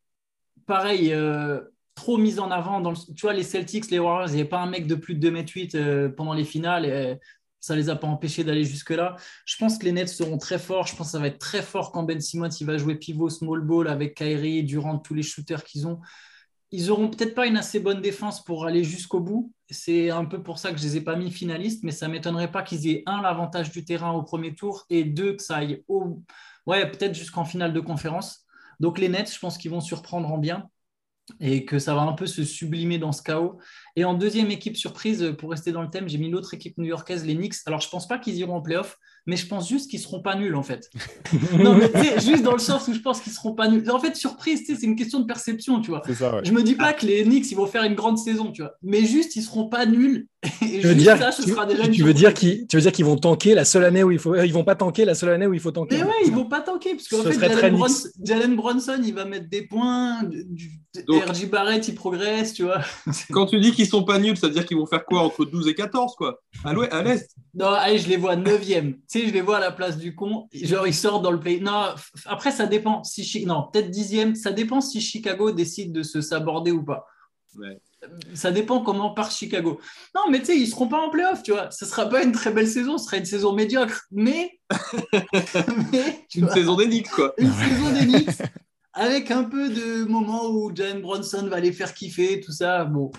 pareil, euh, trop mise en avant. Tu vois, les Celtics, les Warriors, il n'y avait pas un mec de plus de 2m8 euh, pendant les finales. Et, ça ne les a pas empêchés d'aller jusque-là. Je pense que les Nets seront très forts. Je pense que ça va être très fort quand Ben Simmons il va jouer pivot small ball avec Kyrie, Durant, tous les shooters qu'ils ont. Ils n'auront peut-être pas une assez bonne défense pour aller jusqu'au bout. C'est un peu pour ça que je ne les ai pas mis finalistes, mais ça ne m'étonnerait pas qu'ils aient un, l'avantage du terrain au premier tour, et deux, que ça aille au, ouais, peut-être jusqu'en finale de conférence. Donc les Nets, je pense qu'ils vont surprendre en bien et que ça va un peu se sublimer dans ce chaos. Et en deuxième équipe surprise, pour rester dans le thème, j'ai mis l'autre équipe new-yorkaise, les Knicks. Alors je pense pas qu'ils iront en playoff, mais je pense juste qu'ils seront pas nuls en fait. *laughs* non, mais juste dans le sens où je pense qu'ils seront pas nuls. En fait, surprise, c'est une question de perception, tu vois. Ça, Je me dis pas que les Knicks ils vont faire une grande saison, tu vois, mais juste ils seront pas nuls *laughs* tu veux dire, ça, ce tu, sera déjà tu veux dire qu'ils, tu veux dire qu'ils vont tanker la seule année où il faut, ils vont pas tanker la seule année où il faut tanker. Mais ouais, ils vont pas tanker parce qu'en fait, Jalen Bronson, Jalen Bronson, il va mettre des points, du, RJ Barrett, il progresse, tu vois. *laughs* Quand tu dis qu'ils sont pas nuls, ça veut dire qu'ils vont faire quoi entre 12 et 14, quoi? À l'est? Non, allez, je les vois 9e. Sais, je les vois à la place du con. Genre, ils sortent dans le play. Non, après, ça dépend. Si, non, peut-être 10e. Ça dépend si Chicago décide de se saborder ou pas. Ouais ça dépend comment part Chicago. Non, mais tu sais, ils seront pas en playoff, tu vois. Ce sera pas une très belle saison, ce sera une saison médiocre, mais. *laughs* une saison des Knicks, quoi. Une saison des Knicks, avec un peu de moments où Jalen Bronson va les faire kiffer, tout ça. Bon,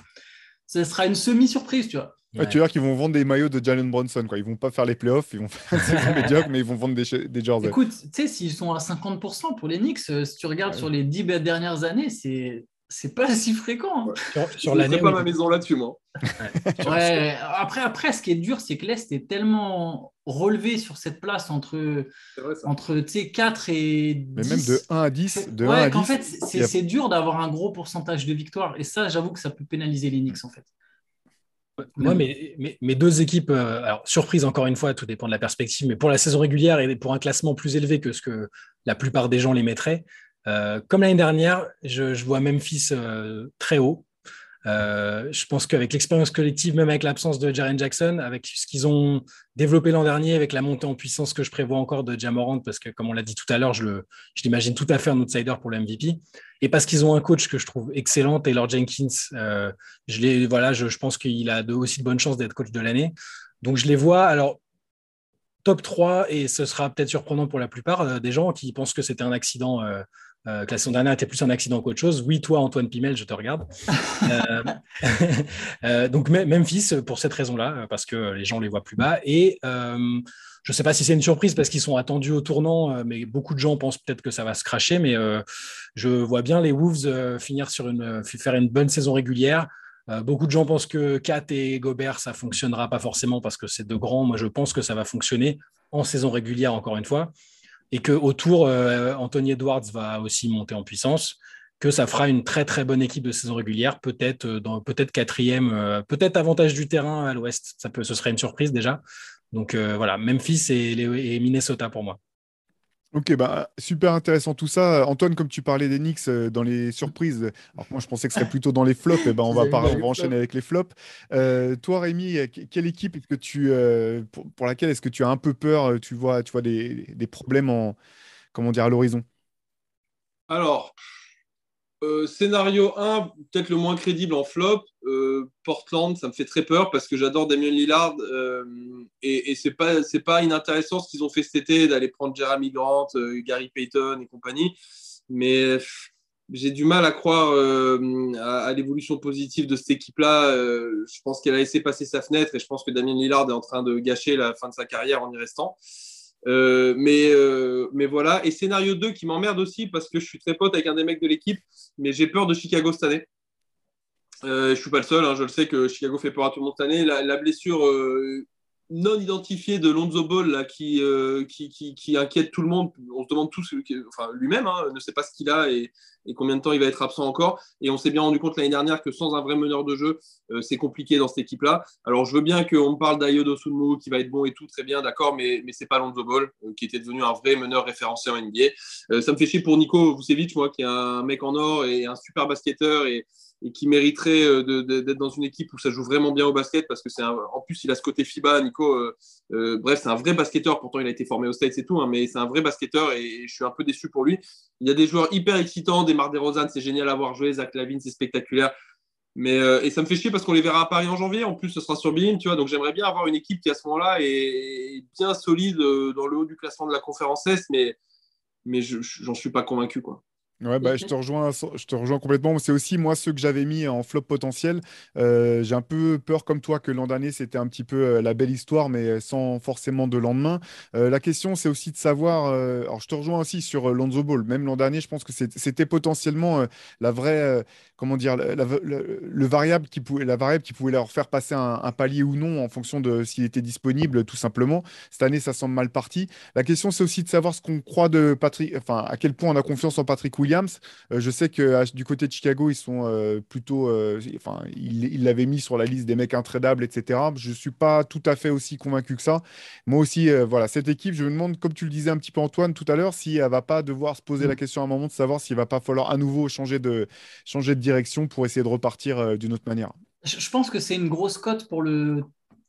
ce sera une semi-surprise, tu vois. Tu vois qu'ils vont vendre des maillots de Jalen Bronson. Quoi. Ils vont pas faire les playoffs, ils vont *laughs* faire saison *laughs* médiocre, mais ils vont vendre des, des jerseys. Écoute, tu sais, s'ils sont à 50% pour les Knicks, euh, si tu regardes sur les 10 dernières années, c'est c'est pas si fréquent. Hein. Sur, l'année. pas ma maison là-dessus, moi. *laughs* ouais. Après, après, ce qui est dur, c'est que l'Est est tellement relevé sur cette place entre, entre 4 et 10. Mais même de 1 à 10. De ouais, qu'en fait, c'est dur d'avoir un gros pourcentage de victoires. Et ça, j'avoue que ça peut pénaliser les Knicks, en fait. Moi, mes, mes, deux équipes, euh, alors surprise encore une fois, tout dépend de la perspective, mais pour la saison régulière et pour un classement plus élevé que ce que la plupart des gens les mettraient, euh, comme l'année dernière, je, vois Memphis euh, très haut. Euh, je pense qu'avec l'expérience collective, même avec l'absence de Jaren Jackson, avec ce qu'ils ont développé l'an dernier, avec la montée en puissance que je prévois encore de Jamorant, parce que comme on l'a dit tout à l'heure, je, l'imagine tout à fait un outsider pour le MVP, et parce qu'ils ont un coach que je trouve excellent, Taylor Jenkins. je, voilà, je, pense qu'il a aussi de bonnes chances d'être coach de l'année. Donc je les vois. Alors top 3, et ce sera peut-être surprenant pour la plupart des gens qui pensent que c'était un accident euh, que la saison dernière était plus un accident qu'autre chose. Oui, toi, Antoine Pimel, je te regarde. *laughs* euh, *laughs* euh donc, Memphis, pour cette raison-là, parce que les gens les voient plus bas. Et euh, je ne sais pas si c'est une surprise parce qu'ils sont attendus au tournant, mais beaucoup de gens pensent peut-être que ça va se cracher. Mais je vois bien les Wolves finir sur une, faire une bonne saison régulière. beaucoup de gens pensent que Kat et Gobert, ça fonctionnera pas forcément parce que c'est de grands. Moi, je pense que ça va fonctionner en saison régulière, encore une fois et que autour, euh, Anthony Edwards va aussi monter en puissance, que ça fera une très très bonne équipe de saison régulière, peut-être euh, dans peut-être quatrième, euh, peut-être avantage du terrain à l'Ouest. Ça peut, ce serait une surprise déjà. Donc voilà, Memphis et Minnesota pour moi. Ok, bah, super intéressant tout ça. Antoine, comme tu parlais des Knicks euh, dans les surprises, alors moi je pensais que ce serait plutôt dans les flops, et ben on, *laughs* va on va enchaîner avec les flops. Euh, toi, Rémi, quelle équipe est-ce que tu, euh, pour, laquelle est-ce que tu as un peu peur Tu vois, tu vois des, des problèmes en, comment dire, à l'horizon? Alors, euh, scénario 1, peut-être le moins crédible en flop. Euh, Portland, ça me fait très peur parce que j'adore Damien Lillard euh, et, et c'est pas pas inintéressant ce qu'ils ont fait cet été d'aller prendre Jeremy Grant, Gary Payton et compagnie. Mais j'ai du mal à croire à, l'évolution positive de cette équipe-là. je pense qu'elle a laissé passer sa fenêtre et je pense que Damien Lillard est en train de gâcher la fin de sa carrière en y restant. Euh, mais, euh, mais voilà. Et scénario 2 qui m'emmerde aussi parce que je suis très pote avec un des mecs de l'équipe, mais j'ai peur de Chicago cette année. Euh, je ne suis pas le seul, hein, je le sais que Chicago fait peur à tout le monde cette année. La, blessure non identifiée de Lonzo Ball qui, qui, inquiète tout le monde, on se demande tous, enfin lui-même hein, ne sait pas ce qu'il a et, et combien de temps il va être absent encore. Et on s'est bien rendu compte l'année dernière que sans un vrai meneur de jeu, euh, c'est compliqué dans cette équipe-là. Alors je veux bien qu'on parle d'Ayodo Sunmu qui va être bon et tout, très bien, d'accord, mais, mais c'est pas Lonzo Ball euh, qui était devenu un vrai meneur référencé en NBA. Euh, ça me fait chier pour Nico Vucevic, moi, qui est un mec en or et un super basketteur et, qui mériterait d'être dans une équipe où ça joue vraiment bien au basket parce que c'est en plus il a ce côté FIBA Nico bref c'est un vrai basketteur pourtant il a été formé au States et tout hein, mais c'est un vrai basketteur et, et, je suis un peu déçu pour lui il y a des joueurs hyper excitants des Mar DeRozan, c'est génial à voir jouer. Zach Lavine, c'est spectaculaire. Mais, euh, et ça me fait chier parce qu'on les verra à Paris en janvier. En plus, ce sera sur Beam, tu vois. Donc, j'aimerais bien avoir une équipe qui, à ce moment-là, est bien solide euh, dans le haut du classement de la conférence Est, mais, mais j'en suis pas convaincu, quoi. Ouais, bah, je, te rejoins, je te rejoins complètement. C'est aussi moi ceux que j'avais mis en flop potentiel. Euh, j'ai un peu peur comme toi que l'an dernier c'était un petit peu euh, la belle histoire, mais sans forcément de lendemain. Euh, la question c'est aussi de savoir. alors je te rejoins aussi sur Lonzo Ball. Même l'an dernier, je pense que c'était potentiellement la vraie, comment dire, le variable qui pouvait, la variable qui pouvait leur faire passer un, un palier ou non en fonction de s'il était disponible, tout simplement. Cette année, ça semble mal parti. La question c'est aussi de savoir ce qu'on croit de Patrick, enfin à quel point on a confiance en Patrick Williams Williams. je sais que du côté de Chicago, ils sont plutôt. Enfin, ils l'avaient mis sur la liste des mecs intradables, etc. Je ne suis pas tout à fait aussi convaincu que ça. Moi aussi, voilà, cette équipe, je me demande, comme tu le disais un petit peu Antoine tout à l'heure, si elle va pas devoir se poser la mm. question à un moment de savoir s'il va pas falloir à nouveau changer de, changer de direction pour essayer de repartir d'une autre manière. Je pense que c'est une grosse cote pour le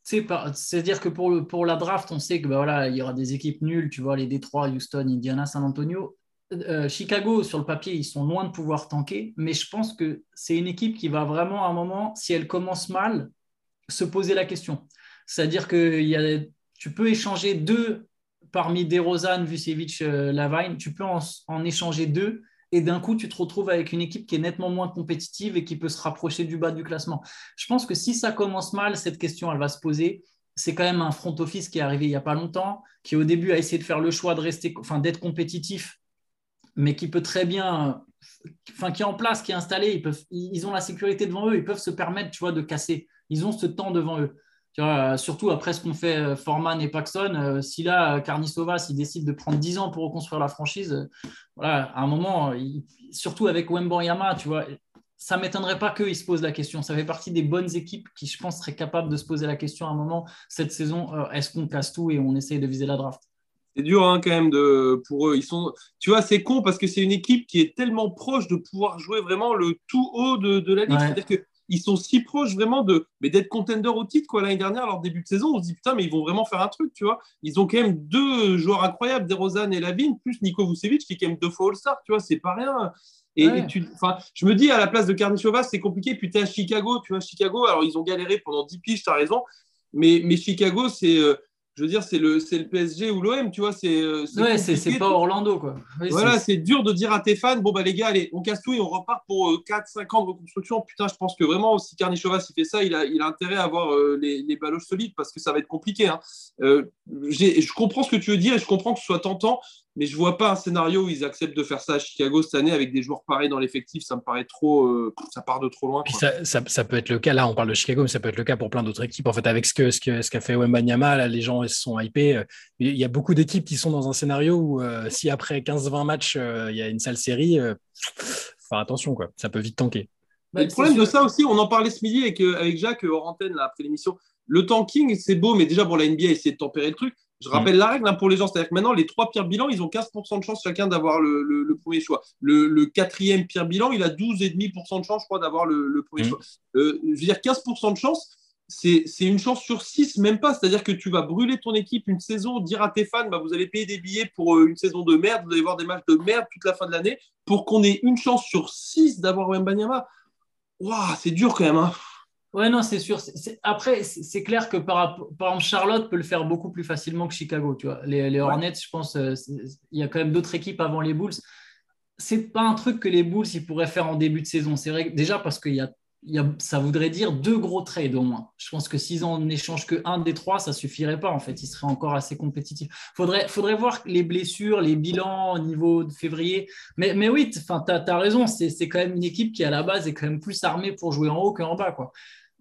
c'est-à-dire que pour, pour la draft, on sait que bah, voilà, il y aura des équipes nulles, tu vois, les Détroit, Houston, Indiana, San Antonio. Euh, Chicago, sur le papier, ils sont loin de pouvoir tanker, mais je pense que c'est une équipe qui va vraiment, à un moment, si elle commence mal, se poser la question. C'est-à-dire que tu peux échanger deux parmi DeRozan, Vucevic, euh, Lavine, tu peux en, en échanger deux et d'un coup, tu te retrouves avec une équipe qui est nettement moins compétitive et qui peut se rapprocher du bas du classement. Je pense que si ça commence mal, cette question, elle va se poser. C'est quand même un front office qui est arrivé il n'y a pas longtemps, qui au début a essayé de faire le choix de rester, enfin, d'être compétitif, mais qui peut très bien, enfin, qui est en place, qui est installé. Ils, ont la sécurité devant eux, ils peuvent se permettre, de casser. Ils ont ce temps devant eux. Euh, surtout après ce qu'ont fait euh, Forman et Paxson, euh, si là, Carnisova, s'il décide de prendre 10 ans pour reconstruire la franchise, voilà, à un moment, surtout avec Wembanyama, tu vois, ça ne m'étonnerait pas qu'ils se posent la question. Ça fait partie des bonnes équipes qui, je pense, seraient capables de se poser la question à un moment, cette saison, est-ce qu'on casse tout et on essaye de viser la draft? C'est dur hein, quand même de, pour eux. Ils sont, tu vois, c'est con parce que c'est une équipe qui est tellement proche de pouvoir jouer vraiment le tout haut de, de la ligue. C'est-à-dire que ils sont si proches vraiment de mais d'être contender au titre quoi. L'année dernière leur début de saison on se dit putain mais ils vont vraiment faire un truc tu vois. Ils ont quand même deux joueurs incroyables DeRozan et Lavine plus Nico Vucevic qui est quand même deux fois All-Star tu vois. C'est pas rien. Et, tu, je me dis à la place de Karnichova c'est compliqué. Puis tu es à Chicago tu vois Chicago alors ils ont galéré pendant 10 piges tu as raison. Mais, mais Chicago c'est euh, je veux dire, c'est le, le PSG ou l'OM, tu vois. C'est, euh, ouais, c'est, pas Orlando, quoi. voilà, c'est... dur de dire à tes fans, bon, bah, les gars, allez, on casse tout et on repart pour 4-5 euh, ans de reconstruction. Putain, je pense que vraiment, si Carnichovas s'il fait ça, il a, il a intérêt à avoir euh, les, les baloches solides parce que ça va être compliqué. Hein. je comprends ce que tu veux dire et je comprends que ce soit tentant, mais je vois pas un scénario où ils acceptent de faire ça à Chicago cette année avec des joueurs pareils dans l'effectif. Ça me paraît trop, euh, ça part de trop loin. Ça, ça, ça, peut être le cas. Là, on parle de Chicago, mais ça peut être le cas pour plein d'autres équipes. En fait, avec ce que ce qu'a fait Wembanyama, là, les gens ils sont hypés. Il y a beaucoup d'équipes qui sont dans un scénario où euh, si après 15-20 matchs, euh, il y a une sale série, faire attention, quoi. Ça peut vite tanker. Bah, le problème de ça aussi, on en parlait ce midi avec, avec Jacques hors antenne là, après l'émission. Le tanking, c'est beau, mais déjà, bon, la NBA a essayé de tempérer le truc. Je rappelle la règle hein, pour les gens, c'est-à-dire que maintenant, les trois pires bilans, ils ont 15% de chance chacun d'avoir le, premier choix. Le, quatrième pire bilan, il a 12,5% de chance, je crois, d'avoir le, premier choix. Euh, je veux dire, 15% de chance, c'est une chance sur 6, même pas. C'est-à-dire que tu vas brûler ton équipe une saison, dire à tes fans, bah, vous allez payer des billets pour euh, une saison de merde, vous allez voir des matchs de merde toute la fin de l'année, pour qu'on ait une chance sur 6 d'avoir Wembanyama. Waouh, c'est dur quand même. Hein. Ouais, non, c'est sûr. Après, c'est clair que par, par, exemple, Charlotte peut le faire beaucoup plus facilement que Chicago. Tu vois. Les, Hornets, je pense, euh, il y a quand même d'autres équipes avant les Bulls. C'est pas un truc que les Bulls ils pourraient faire en début de saison. C'est vrai, déjà parce qu'il y a ça voudrait dire deux gros trades au moins. Je pense que s'ils en échangent que un des trois, ça suffirait pas en fait. Ils seraient encore assez compétitifs. Faudrait, faudrait voir les blessures, les bilans au niveau de février. Mais, mais oui, tu as, raison. C'est quand même une équipe qui à la base est quand même plus armée pour jouer en haut qu'en bas. Quoi.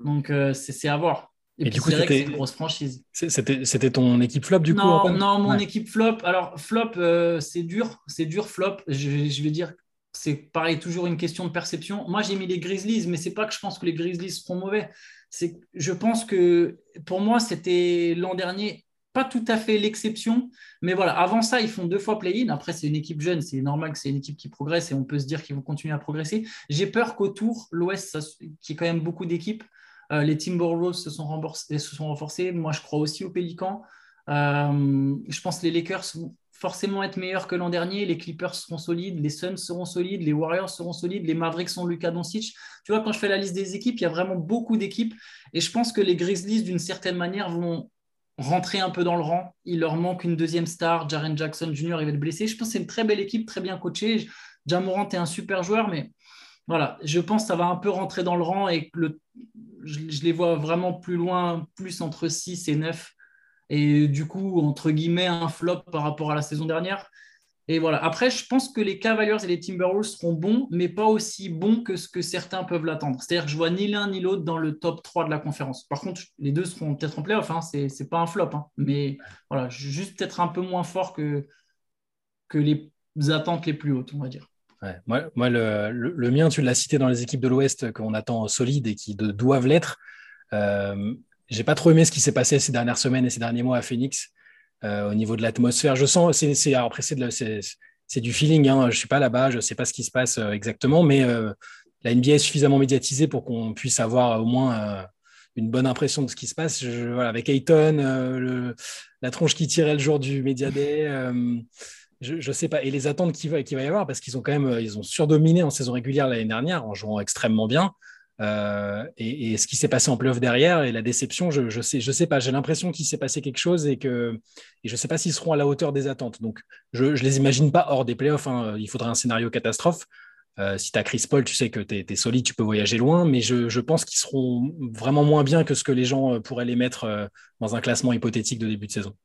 Donc euh, c'est à voir. Et, du coup, c'était une grosse franchise. C'était ton équipe flop du coup Non, mon équipe flop. Alors flop, euh, c'est dur, c'est dur flop. Je, je, vais dire c'est pareil, toujours une question de perception. Moi, j'ai mis les Grizzlies, mais c'est pas que je pense que les Grizzlies seront mauvais. C'est, je pense que pour moi, c'était l'an dernier pas tout à fait l'exception, mais voilà. Avant ça, ils font deux fois play-in. Après, c'est une équipe jeune, c'est normal que c'est une équipe qui progresse et on peut se dire qu'ils vont continuer à progresser. J'ai peur qu'autour, l'Ouest, qui est quand même beaucoup d'équipes, euh, les Timberwolves se sont, se sont renforcés. Moi, je crois aussi aux Pélicans. Euh, je pense que les Lakers forcément être meilleurs que l'an dernier. Les Clippers seront solides, les Suns seront solides, les Warriors seront solides, les Mavericks sont Lucas Doncic. Tu vois, quand je fais la liste des équipes, il y a vraiment beaucoup d'équipes. Et je pense que les Grizzlies, d'une certaine manière, vont rentrer un peu dans le rang. Il leur manque une deuxième star. Jaren Jackson Jr. il va être blessé. Je pense que c'est une très belle équipe, très bien coachée. Jamorant est un super joueur, mais voilà, je pense que ça va un peu rentrer dans le rang et que je les vois vraiment plus loin, plus entre 6 et 9 et du coup, entre guillemets, un flop par rapport à la saison dernière. Et voilà. Après, je pense que les Cavaliers et les Timberwolves seront bons, mais pas aussi bons que ce que certains peuvent l'attendre. C'est-à-dire que je vois ni l'un ni l'autre dans le top 3 de la conférence. Par contre, les deux seront peut-être en playoff. Hein. Ce n'est pas un flop. Hein. Mais voilà, juste peut-être un peu moins fort que, que les attentes les plus hautes, on va dire. Moi, le, mien, tu l'as cité dans les équipes de l'Ouest qu'on attend solides et qui doivent l'être. Euh, j'ai pas trop aimé ce qui s'est passé ces dernières semaines et ces derniers mois à Phoenix euh, au niveau de l'atmosphère. Je sens, c'est, après c'est, du feeling. Hein. Je suis pas là-bas, je sais pas ce qui se passe euh, exactement, mais euh, la NBA est suffisamment médiatisée pour qu'on puisse avoir au moins une bonne impression de ce qui se passe. avec Ayton, la tronche qui tirait le jour du Media Day. Je, ne sais pas. Et les attentes qu'il va, y avoir, parce qu'ils ont quand même ils ont surdominé en saison régulière l'année dernière en jouant extrêmement bien. Euh, et, ce qui s'est passé en playoff derrière et la déception, je, je sais, pas. J'ai l'impression qu'il s'est passé quelque chose et que je sais pas s'ils seront à la hauteur des attentes. Donc, je, ne les imagine pas hors des playoffs. Hein. Il faudrait un scénario catastrophe. Euh, si tu as Chris Paul, tu sais que tu es, solide, tu peux voyager loin, mais je, pense qu'ils seront vraiment moins bien que ce que les gens euh, pourraient les mettre dans un classement hypothétique de début de saison.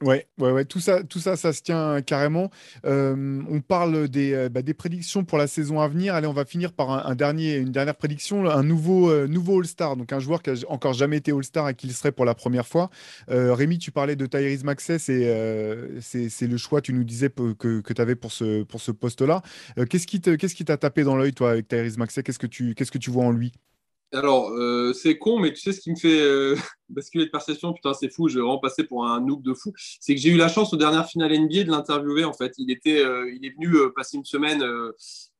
Ouais, ouais, ouais, tout ça, ça, se tient carrément. Euh, on parle des, euh, bah, des, prédictions pour la saison à venir. Allez, on va finir par une dernière prédiction, un nouveau, euh, All-Star, donc un joueur qui a encore jamais été All-Star et qui le serait pour la première fois. Rémi, tu parlais de Tyrese Maxey, c'est le choix, tu nous disais que, que tu avais pour ce, pour ce poste-là. qu'est-ce qui t'a tapé dans l'œil, toi, avec Tyrese tu qu'est-ce que tu vois en lui? Alors, euh, c'est con, mais tu sais ce qui me fait euh, *laughs* basculer de perception, putain, c'est fou, je vais vraiment passer pour un noob de fou. C'est que j'ai eu la chance aux dernières finales NBA de l'interviewer, en fait. Il, était, euh, il est venu passer une semaine,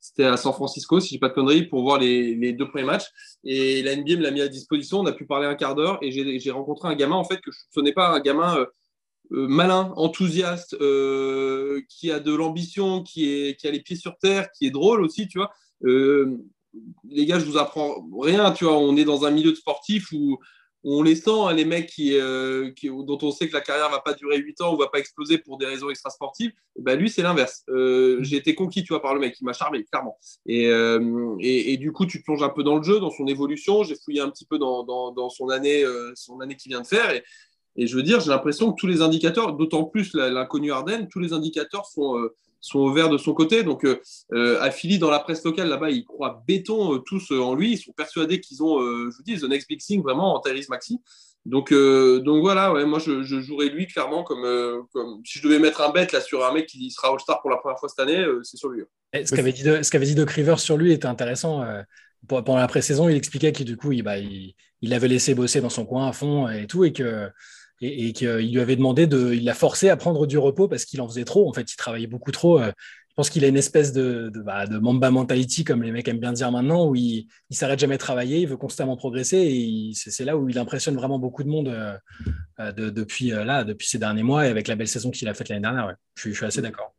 c'était à San Francisco, si je pas de conneries, pour voir les, deux premiers matchs. Et la NBA me l'a mis à disposition, on a pu parler un quart d'heure, et j'ai rencontré un gamin, en fait, que je ne pas, un gamin malin, enthousiaste, qui a de l'ambition, qui, qui a les pieds sur terre, qui est drôle aussi, tu vois les gars, je vous apprends rien, tu vois. On est dans un milieu de sportif où, on les sent, hein, les mecs euh, qui, dont on sait que la carrière va pas durer 8 ans ou va pas exploser pour des raisons extrasportives. Bah, lui, c'est l'inverse. Euh, j'ai été conquis, tu vois, par le mec. Il m'a charmé, clairement. Euh, et, du coup, tu te plonges un peu dans le jeu, dans son évolution. J'ai fouillé un petit peu dans, son année, son année qu'il vient de faire. Et, et je veux dire, j'ai l'impression que tous les indicateurs, d'autant plus l'inconnu Arden, tous les indicateurs sont sont ouverts de son côté. Donc, euh, euh dans la presse locale, là-bas, ils croient béton euh, tous euh, en lui. Ils sont persuadés qu'ils ont, je vous dis, the next big thing vraiment en Tyrese Maxi. Donc, donc voilà, moi, je, jouerais lui clairement comme, comme, si je devais mettre un bet là sur un mec qui sera All-Star pour la première fois cette année, c'est sur lui. Hein. ce qu'avait dit, dit Doc Rivers sur lui était intéressant. pendant la pré-saison, il expliquait qu'il du coup, il, bah, il, il l'avait laissé bosser dans son coin à fond et tout, et que et, qu'il lui avait demandé de, il l'a forcé à prendre du repos parce qu'il en faisait trop. En fait, il travaillait beaucoup trop. Euh, je pense qu'il a une espèce de, de, bah, de, Mamba mentality, comme les mecs aiment bien dire maintenant, où il, il s'arrête jamais de travailler, il veut constamment progresser, et c'est là où il impressionne vraiment beaucoup de monde euh, euh, depuis là, depuis ces derniers mois, et avec la belle saison qu'il a faite l'année dernière. Je, suis assez d'accord.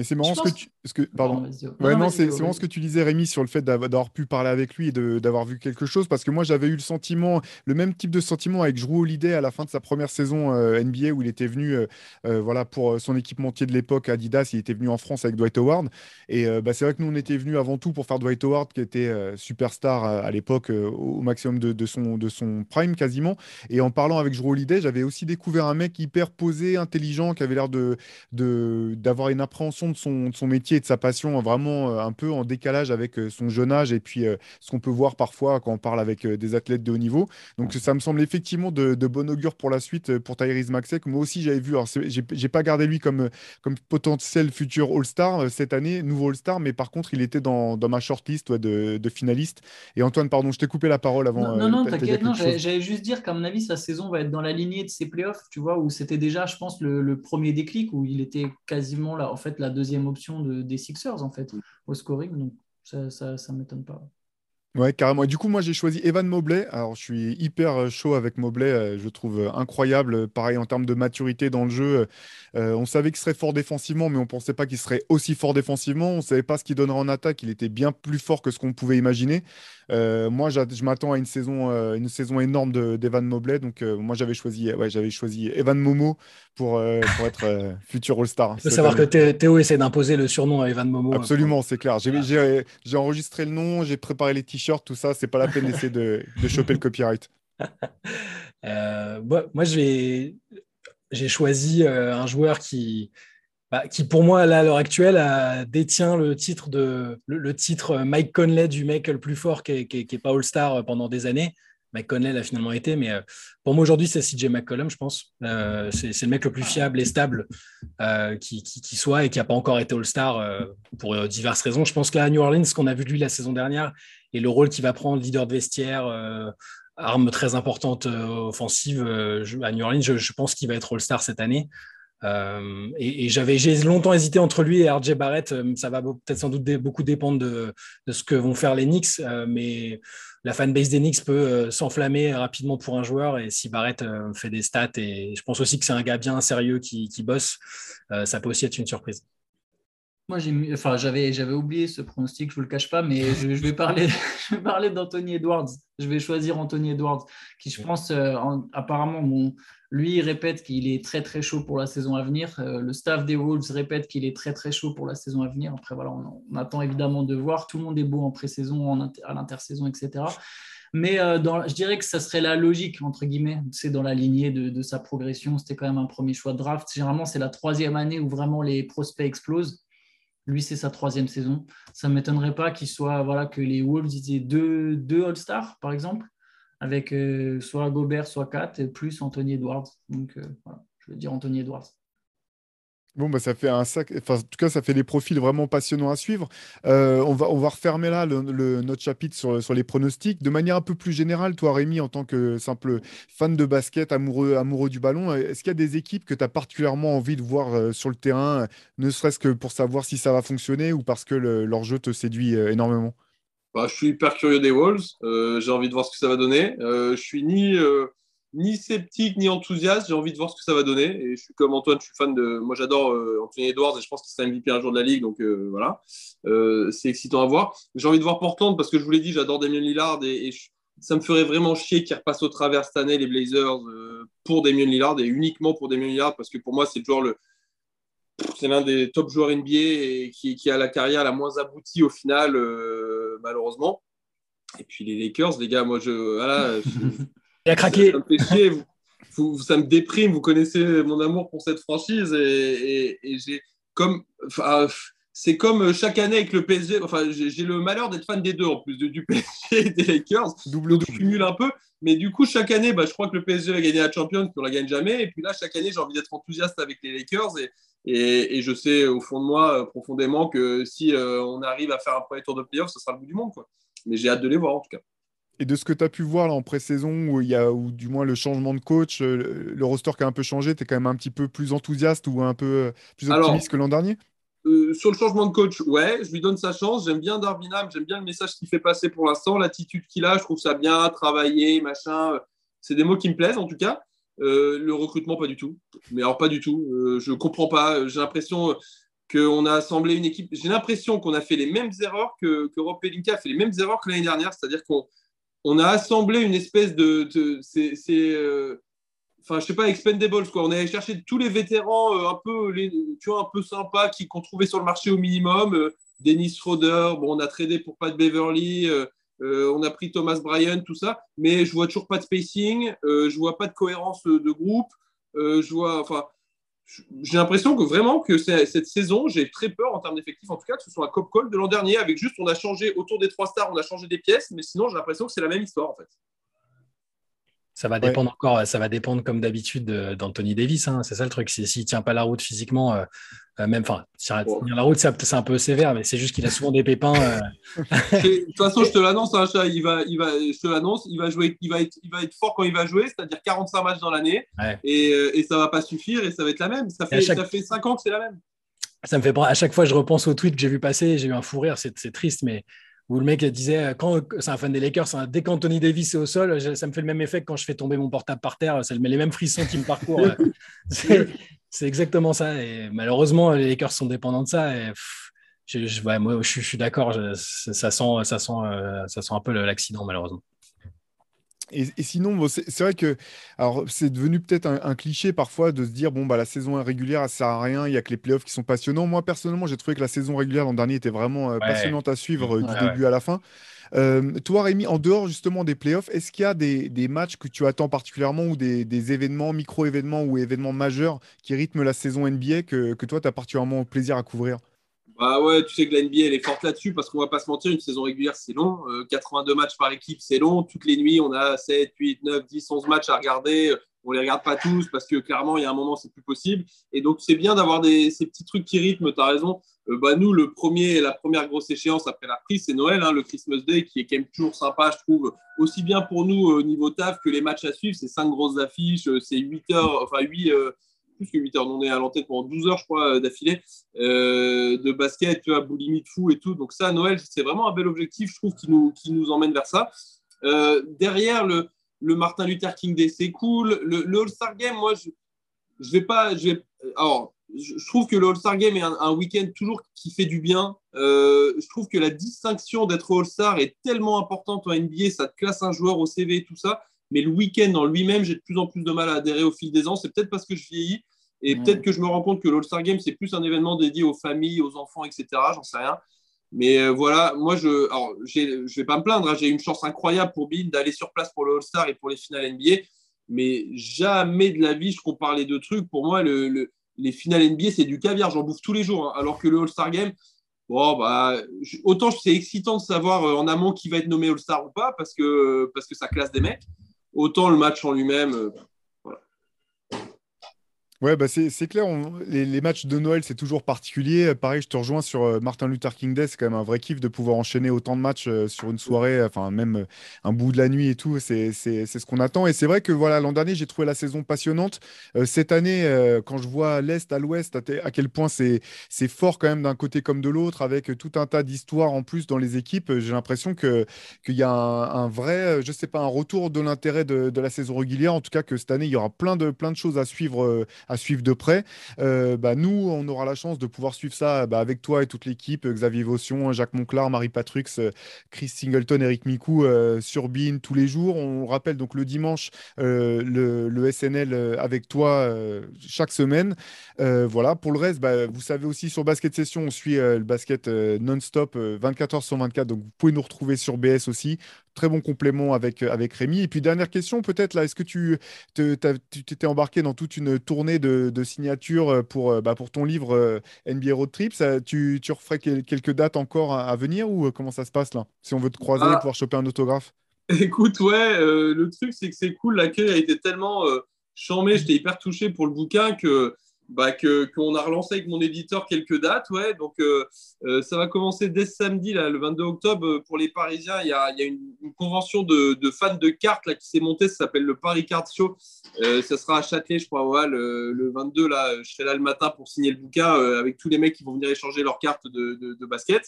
Mais c'est marrant ce que tu. Ce que, pardon. ouais, non, c'est marrant ce que tu disais, Rémi, sur le fait d'avoir pu parler avec lui et d'avoir vu quelque chose. Parce que moi, j'avais eu le sentiment, le même type de sentiment avec Drew Holiday à la fin de sa première saison euh, NBA où il était venu euh, euh, voilà, pour son équipementier de l'époque, Adidas. Il était venu en France avec Dwight Howard. Et bah, c'est vrai que nous, on était venus avant tout pour faire Dwight Howard, qui était superstar à, l'époque, au maximum de, de, son, de son prime quasiment. Et en parlant avec Drew Holiday, j'avais aussi découvert un mec hyper posé, intelligent, qui avait l'air d'avoir de, d'avoir une appréhension de son, son métier et de sa passion vraiment euh, un peu en décalage avec euh, son jeune âge et puis euh, ce qu'on peut voir parfois quand on parle avec des athlètes de haut niveau. Donc ça me semble effectivement de, bon augure pour la suite pour Tyrese Maxey, que moi aussi j'avais vu. Alors j'ai pas gardé lui comme, comme potentiel futur All-Star cette année, nouveau All-Star, mais par contre il était dans, dans ma shortlist de, de finalistes. Et Antoine, pardon, je t'ai coupé la parole avant. Non, non, t'inquiète, non, j'allais juste dire qu'à mon avis, sa saison va être dans la lignée de ses playoffs, tu vois, où c'était déjà, je pense, le, le, premier déclic, où il était quasiment là, en fait, la deuxième option de, des Sixers en fait au scoring. Donc ça, ça, ça m'étonne pas. Ouais, carrément. Et du coup, moi, j'ai choisi Evan Mobley. Alors, je suis hyper euh, chaud avec Mobley. Euh, je trouve euh, incroyable. Pareil, en termes de maturité dans le jeu. on savait qu'il serait fort défensivement, mais on ne pensait pas qu'il serait aussi fort défensivement. On ne savait pas ce qu'il donnerait en attaque. Il était bien plus fort que ce qu'on pouvait imaginer. Moi, je m'attends à une saison, une saison énorme d'Evan Mobley. Donc, moi, j'avais choisi, ouais, j'avais choisi Evan Momo pour, pour être futur All-Star. Il faut savoir que Théo essaie d'imposer le surnom à Evan Momo. Absolument, c'est clair. J'ai enregistré le nom, j'ai préparé les t tout ça, c'est pas la peine d'essayer de, de, choper le copyright. *laughs* Euh, moi, j'ai choisi euh, un joueur qui, bah, qui, pour moi, à l'heure actuelle, détient le titre, de, le, titre Mike Conley du mec le plus fort qui n'est pas All-Star pendant des années. McConnell a finalement été. Mais pour moi, aujourd'hui, c'est CJ McCollum, je pense. c'est le mec le plus fiable et stable qui, qui, soit et qui n'a pas encore été All-Star pour diverses raisons. Je pense qu'à New Orleans, ce qu'on a vu de lui la saison dernière et le rôle qu'il va prendre, leader de vestiaire, arme très importante offensive à New Orleans, je pense qu'il va être All-Star cette année. Euh, et, j'avais, j'ai longtemps hésité entre lui et RJ Barrett. Euh, ça va peut-être sans doute beaucoup dépendre de, ce que vont faire les Knicks, euh, mais la fanbase des Knicks peut s'enflammer rapidement pour un joueur. Et si Barrett fait des stats, et je pense aussi que c'est un gars bien sérieux qui, qui bosse, ça peut aussi être une surprise. Moi, enfin, j'avais, oublié ce pronostic, je ne vous le cache pas, mais je, vais parler, *laughs* je vais parler d'Anthony Edwards. Je vais choisir Anthony Edwards, qui, je pense, apparemment, mon, lui, il répète qu'il est très très chaud pour la saison à venir. Euh, le staff des Wolves répète qu'il est très très chaud pour la saison à venir. Après, voilà, on, attend évidemment de voir. Tout le monde est beau en pré-saison, à l'intersaison, etc. Mais euh, je dirais que ça serait la logique, entre guillemets. C'est dans la lignée de, sa progression. C'était quand même un premier choix de draft. Généralement, c'est la troisième année où vraiment les prospects explosent. Lui, c'est sa troisième saison. Ça ne m'étonnerait pas qu'il soit, voilà, que les Wolves aient deux, deux All-Stars, par exemple avec euh, soit Gobert, soit Kat, plus Anthony Edwards. Donc euh, je vais dire Anthony Edwards. Bon, bah, ça fait un sac. Enfin, en tout cas, ça fait des profils vraiment passionnants à suivre. Euh, on, va, on va refermer là notre chapitre sur, sur, les pronostics. De manière un peu plus générale, toi, Rémi, en tant que simple fan de basket, amoureux, amoureux du ballon, est-ce qu'il y a des équipes que tu as particulièrement envie de voir sur le terrain, ne serait-ce que pour savoir si ça va fonctionner ou parce que leur jeu te séduit énormément? Bah, je suis hyper curieux des Wolves. Euh, j'ai envie de voir ce que ça va donner. Euh, je suis ni, euh, ni sceptique ni enthousiaste. J'ai envie de voir ce que ça va donner. Et je suis comme Antoine, je suis fan de. Moi, j'adore Anthony Edwards et je pense qu'il sera MVP un jour de la ligue. Donc voilà, c'est excitant à voir. J'ai envie de voir Portland parce que je vous l'ai dit, j'adore Damien Lillard et, ça me ferait vraiment chier qu'il repasse au travers cette année les Blazers pour Damien Lillard et uniquement pour Damien Lillard parce que pour moi, c'est toujours le c'est l'un des top joueurs NBA et qui, a la carrière la moins aboutie au final, euh, malheureusement. Et puis les Lakers, les gars, moi, je. Voilà, *laughs* Il a craqué. Ça, me fait ça me déprime. Vous connaissez mon amour pour cette franchise et, j'ai comme. c'est comme chaque année avec le PSG. Enfin, j'ai le malheur d'être fan des deux en plus, du PSG et des Lakers. Double double. Je cumule un peu. Mais du coup, chaque année, bah, je crois que le PSG va gagner la Champions, puis on la gagne jamais. Et puis là, chaque année, j'ai envie d'être enthousiaste avec les Lakers. Et, et, je sais au fond de moi, euh, profondément, que si euh, on arrive à faire un premier tour de playoff, ce sera le bout du monde. Quoi. Mais j'ai hâte de les voir en tout cas. Et de ce que tu as pu voir là, en pré-saison, où il y a, ou du moins le changement de coach, euh, le, roster qui a un peu changé, tu es quand même un petit peu plus enthousiaste ou un peu plus optimiste que l'an dernier? Sur le changement de coach, ouais, je lui donne sa chance. J'aime bien Darwin j'aime bien le message qu'il fait passer pour l'instant, l'attitude qu'il a, je trouve ça bien, travailler, machin. C'est des mots qui me plaisent en tout cas. Euh, le recrutement, pas du tout. Mais alors, pas du tout. Euh, je comprends pas. J'ai l'impression qu'on a assemblé une équipe. J'ai l'impression qu'on a fait les mêmes erreurs que, que Rob Pelinka a fait les mêmes erreurs que l'année dernière. C'est-à-dire qu'on on a assemblé une espèce de. c'est. Euh, enfin, je sais pas, expendables, quoi. On est allé chercher tous les vétérans un peu, tu vois, un peu sympas qu'on trouvait sur le marché au minimum. Dennis Schroeder, bon, on a tradé pour Pat Beverly. Euh, on a pris Thomas Bryan, tout ça, mais je vois toujours pas de spacing, euh, je vois pas de cohérence de groupe. Euh, je vois, enfin, j'ai l'impression que vraiment que cette saison, j'ai très peur en termes d'effectifs, en tout cas, que ce soit un cop call de l'an dernier, avec juste on a changé autour des trois stars, on a changé des pièces, mais sinon j'ai l'impression que c'est la même histoire en fait. Ça va dépendre encore, ça va dépendre comme d'habitude d'Anthony Davis. Hein. C'est ça le truc. S'il ne tient pas la route physiquement, euh, euh, même, enfin, tenir la route, c'est un peu sévère, mais c'est juste qu'il a souvent des pépins. Euh. *laughs* de toute façon, je te l'annonce, hein, il va, il va, je te l'annonce, il va jouer, il va être, il va être fort quand il va jouer, c'est-à-dire 45 matchs dans l'année, et, et, ça va pas suffire, et ça va être la même. Ça fait, ça fait 5 ans que c'est la même. Ça me fait à chaque fois, je repense au tweet que j'ai vu passer, j'ai eu un fou rire, c'est triste, mais où le mec disait euh, quand c'est un fan des Lakers, un, dès qu'Anthony Davis est au sol, ça me fait le même effet que quand je fais tomber mon portable par terre. C'est les mêmes frissons qui me parcourent. *laughs* c'est exactement ça. Et malheureusement, les Lakers sont dépendants de ça. Et je, moi, je, suis d'accord. Ça sent, ça sent, euh, ça sent un peu l'accident malheureusement. Et, sinon, c'est vrai que alors c'est devenu peut-être un, cliché parfois de se dire bon bah la saison régulière, ça sert à rien, il y a que les playoffs qui sont passionnants. Moi personnellement, j'ai trouvé que la saison régulière l'an dernier était vraiment euh, passionnante à suivre euh, du début à la fin. Euh, toi, Rémi, en dehors justement des playoffs, est-ce qu'il y a des, matchs que tu attends particulièrement ou des, événements, micro-événements ou événements majeurs qui rythment la saison NBA que, que toi, tu as particulièrement plaisir à couvrir? Bah ouais, tu sais que la NBA elle est forte là-dessus parce qu'on va pas se mentir, une saison régulière c'est long. 82 matchs par équipe c'est long. Toutes les nuits on a 7, 8, 9, 10, 11 matchs à regarder. On les regarde pas tous parce que clairement il y a un moment c'est plus possible. Et donc c'est bien d'avoir ces petits trucs qui rythment. Tu as raison. bah, nous le premier, la première grosse échéance après la prise c'est Noël, hein, le Christmas Day qui est quand même toujours sympa je trouve. Aussi bien pour nous au niveau taf que les matchs à suivre. C'est cinq grosses affiches, c'est 8 heures, enfin 8 plus que 8 heures. On est à l'antenne pendant 12 heures, je crois, euh, d'affilée, euh, de basket, vois, boulimie de fou et tout. Donc ça, Noël, c'est vraiment un bel objectif, je trouve, qui nous, qui nous emmène vers ça. Euh, derrière, le, le Martin Luther King Day, c'est cool. Le, All-Star Game, moi, je, je vais pas... Je alors, je trouve que le All-Star Game est un, week-end toujours qui fait du bien. je trouve que la distinction d'être All-Star est tellement importante en NBA, ça te classe un joueur au CV et tout ça. Mais le week-end en lui-même, j'ai de plus en plus de mal à adhérer au fil des ans. C'est peut-être parce que je vieillis. Et peut-être que je me rends compte que l'All-Star Game, c'est plus un événement dédié aux familles, aux enfants, etc. J'en sais rien. Mais euh, voilà, moi, je ne vais pas me plaindre. Hein. J'ai une chance incroyable pour Bill d'aller sur place pour le All-Star et pour les finales NBA. Mais jamais de la vie, je compare les deux trucs. Pour moi, le, les finales NBA, c'est du caviar. J'en bouffe tous les jours. Hein. Alors que le All-Star Game, bon, bah, autant c'est excitant de savoir euh, en amont qui va être nommé All-Star ou pas, parce que, parce que ça classe des mecs. Autant le match en lui-même, euh, Ouais, bah c'est clair. les, matchs de Noël, c'est toujours particulier. Pareil, je te rejoins sur euh, Martin Luther King Day. C'est quand même un vrai kiff de pouvoir enchaîner autant de matchs euh, sur une soirée, enfin, même euh, un bout de la nuit et tout. C'est ce qu'on attend. Et c'est vrai que voilà, l'an dernier, j'ai trouvé la saison passionnante. cette année, quand je vois l'Est à l'Ouest, à, quel point c'est fort quand même d'un côté comme de l'autre, avec tout un tas d'histoires en plus dans les équipes, j'ai l'impression qu'il y a un, vrai, je sais pas, un retour de l'intérêt de, de, la saison régulière. En tout cas, que cette année, il y aura plein de, plein de choses à suivre à suivre de près. Euh, bah, nous, on aura la chance de pouvoir suivre ça bah, avec toi et toute l'équipe, Xavier Vaution, Jacques Monclar, Marie Patrux, euh, Chris Singleton, Eric Micou euh, sur Bean tous les jours. On rappelle donc le dimanche le, SNL avec toi chaque semaine. voilà, pour le reste, bah, vous savez aussi sur Basket Session, on suit le basket non-stop 24 h sur 24, donc vous pouvez nous retrouver sur BS aussi très bon complément avec, avec Rémi. Et puis, dernière question, peut-être, là, est-ce que tu t'étais embarqué dans toute une tournée de, de signatures euh, pour, euh, bah, pour ton livre euh, NBA Road Trip? Tu, tu referais quelques dates encore à, venir ou comment ça se passe là Si on veut te croiser, ah. pouvoir choper un autographe? *laughs* Écoute, ouais, le truc, c'est que c'est cool. L'accueil a été tellement chambé, j'étais hyper touché pour le bouquin que bah, qu'on a relancé avec mon éditeur quelques dates. Ouais. Donc, euh, euh, ça va commencer dès samedi, là, le 22 octobre. Euh, pour les Parisiens, il y a, y a une, convention de, de, fans de cartes là, qui s'est montée. Ça s'appelle le Paris Card Show. ça sera à Châtelet, je crois. Ouais, le, le, 22, là, je serai là le matin pour signer le bouquin avec tous les mecs qui vont venir échanger leurs cartes de, de, de basket.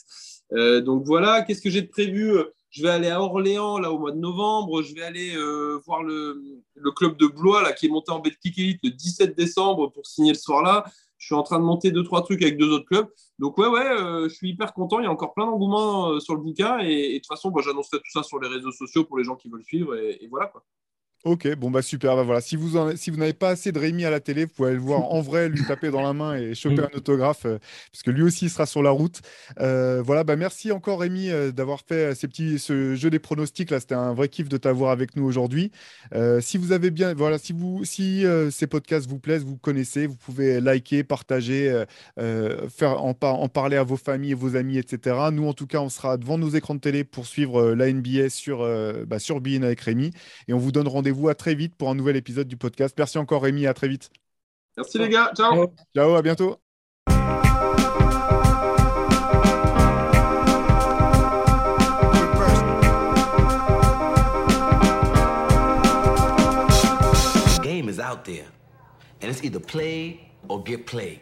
donc, voilà. Qu'est-ce que j'ai de prévu je vais aller à Orléans là au mois de novembre. Je vais aller euh, voir le, club de Blois là qui est monté en Betclic Elite le 17 décembre pour signer le soir-là. Je suis en train de monter deux trois trucs avec deux autres clubs. Donc ouais euh, je suis hyper content. Il y a encore plein d'engouement euh, sur le bouquin et, de toute façon, j'annoncerai tout ça sur les réseaux sociaux pour les gens qui veulent suivre et voilà quoi. Ok, bon bah super. Bah voilà, si vous si vous n'avez pas assez de Rémi à la télé, vous pouvez le voir en vrai, lui taper dans la main et choper mm. un autographe, euh, puisque lui aussi sera sur la route. Euh, voilà, bah merci encore Rémi euh, d'avoir fait ces petits, ce jeu des pronostics là. C'était un vrai kiff de t'avoir avec nous aujourd'hui. si vous avez bien, voilà, si vous, si ces podcasts vous plaisent, vous connaissez, vous pouvez liker, partager, faire en, en, parler à vos familles, vos amis, etc. Nous en tout cas, on sera devant nos écrans de télé pour suivre la NBA sur bah, sur Bein avec Rémi et on vous donne rendez-vous vous à très vite pour un nouvel épisode du podcast. Merci encore Rémi, à très vite. Merci les gars, ciao. Ciao, à bientôt. game is out there, and it's either play or get played.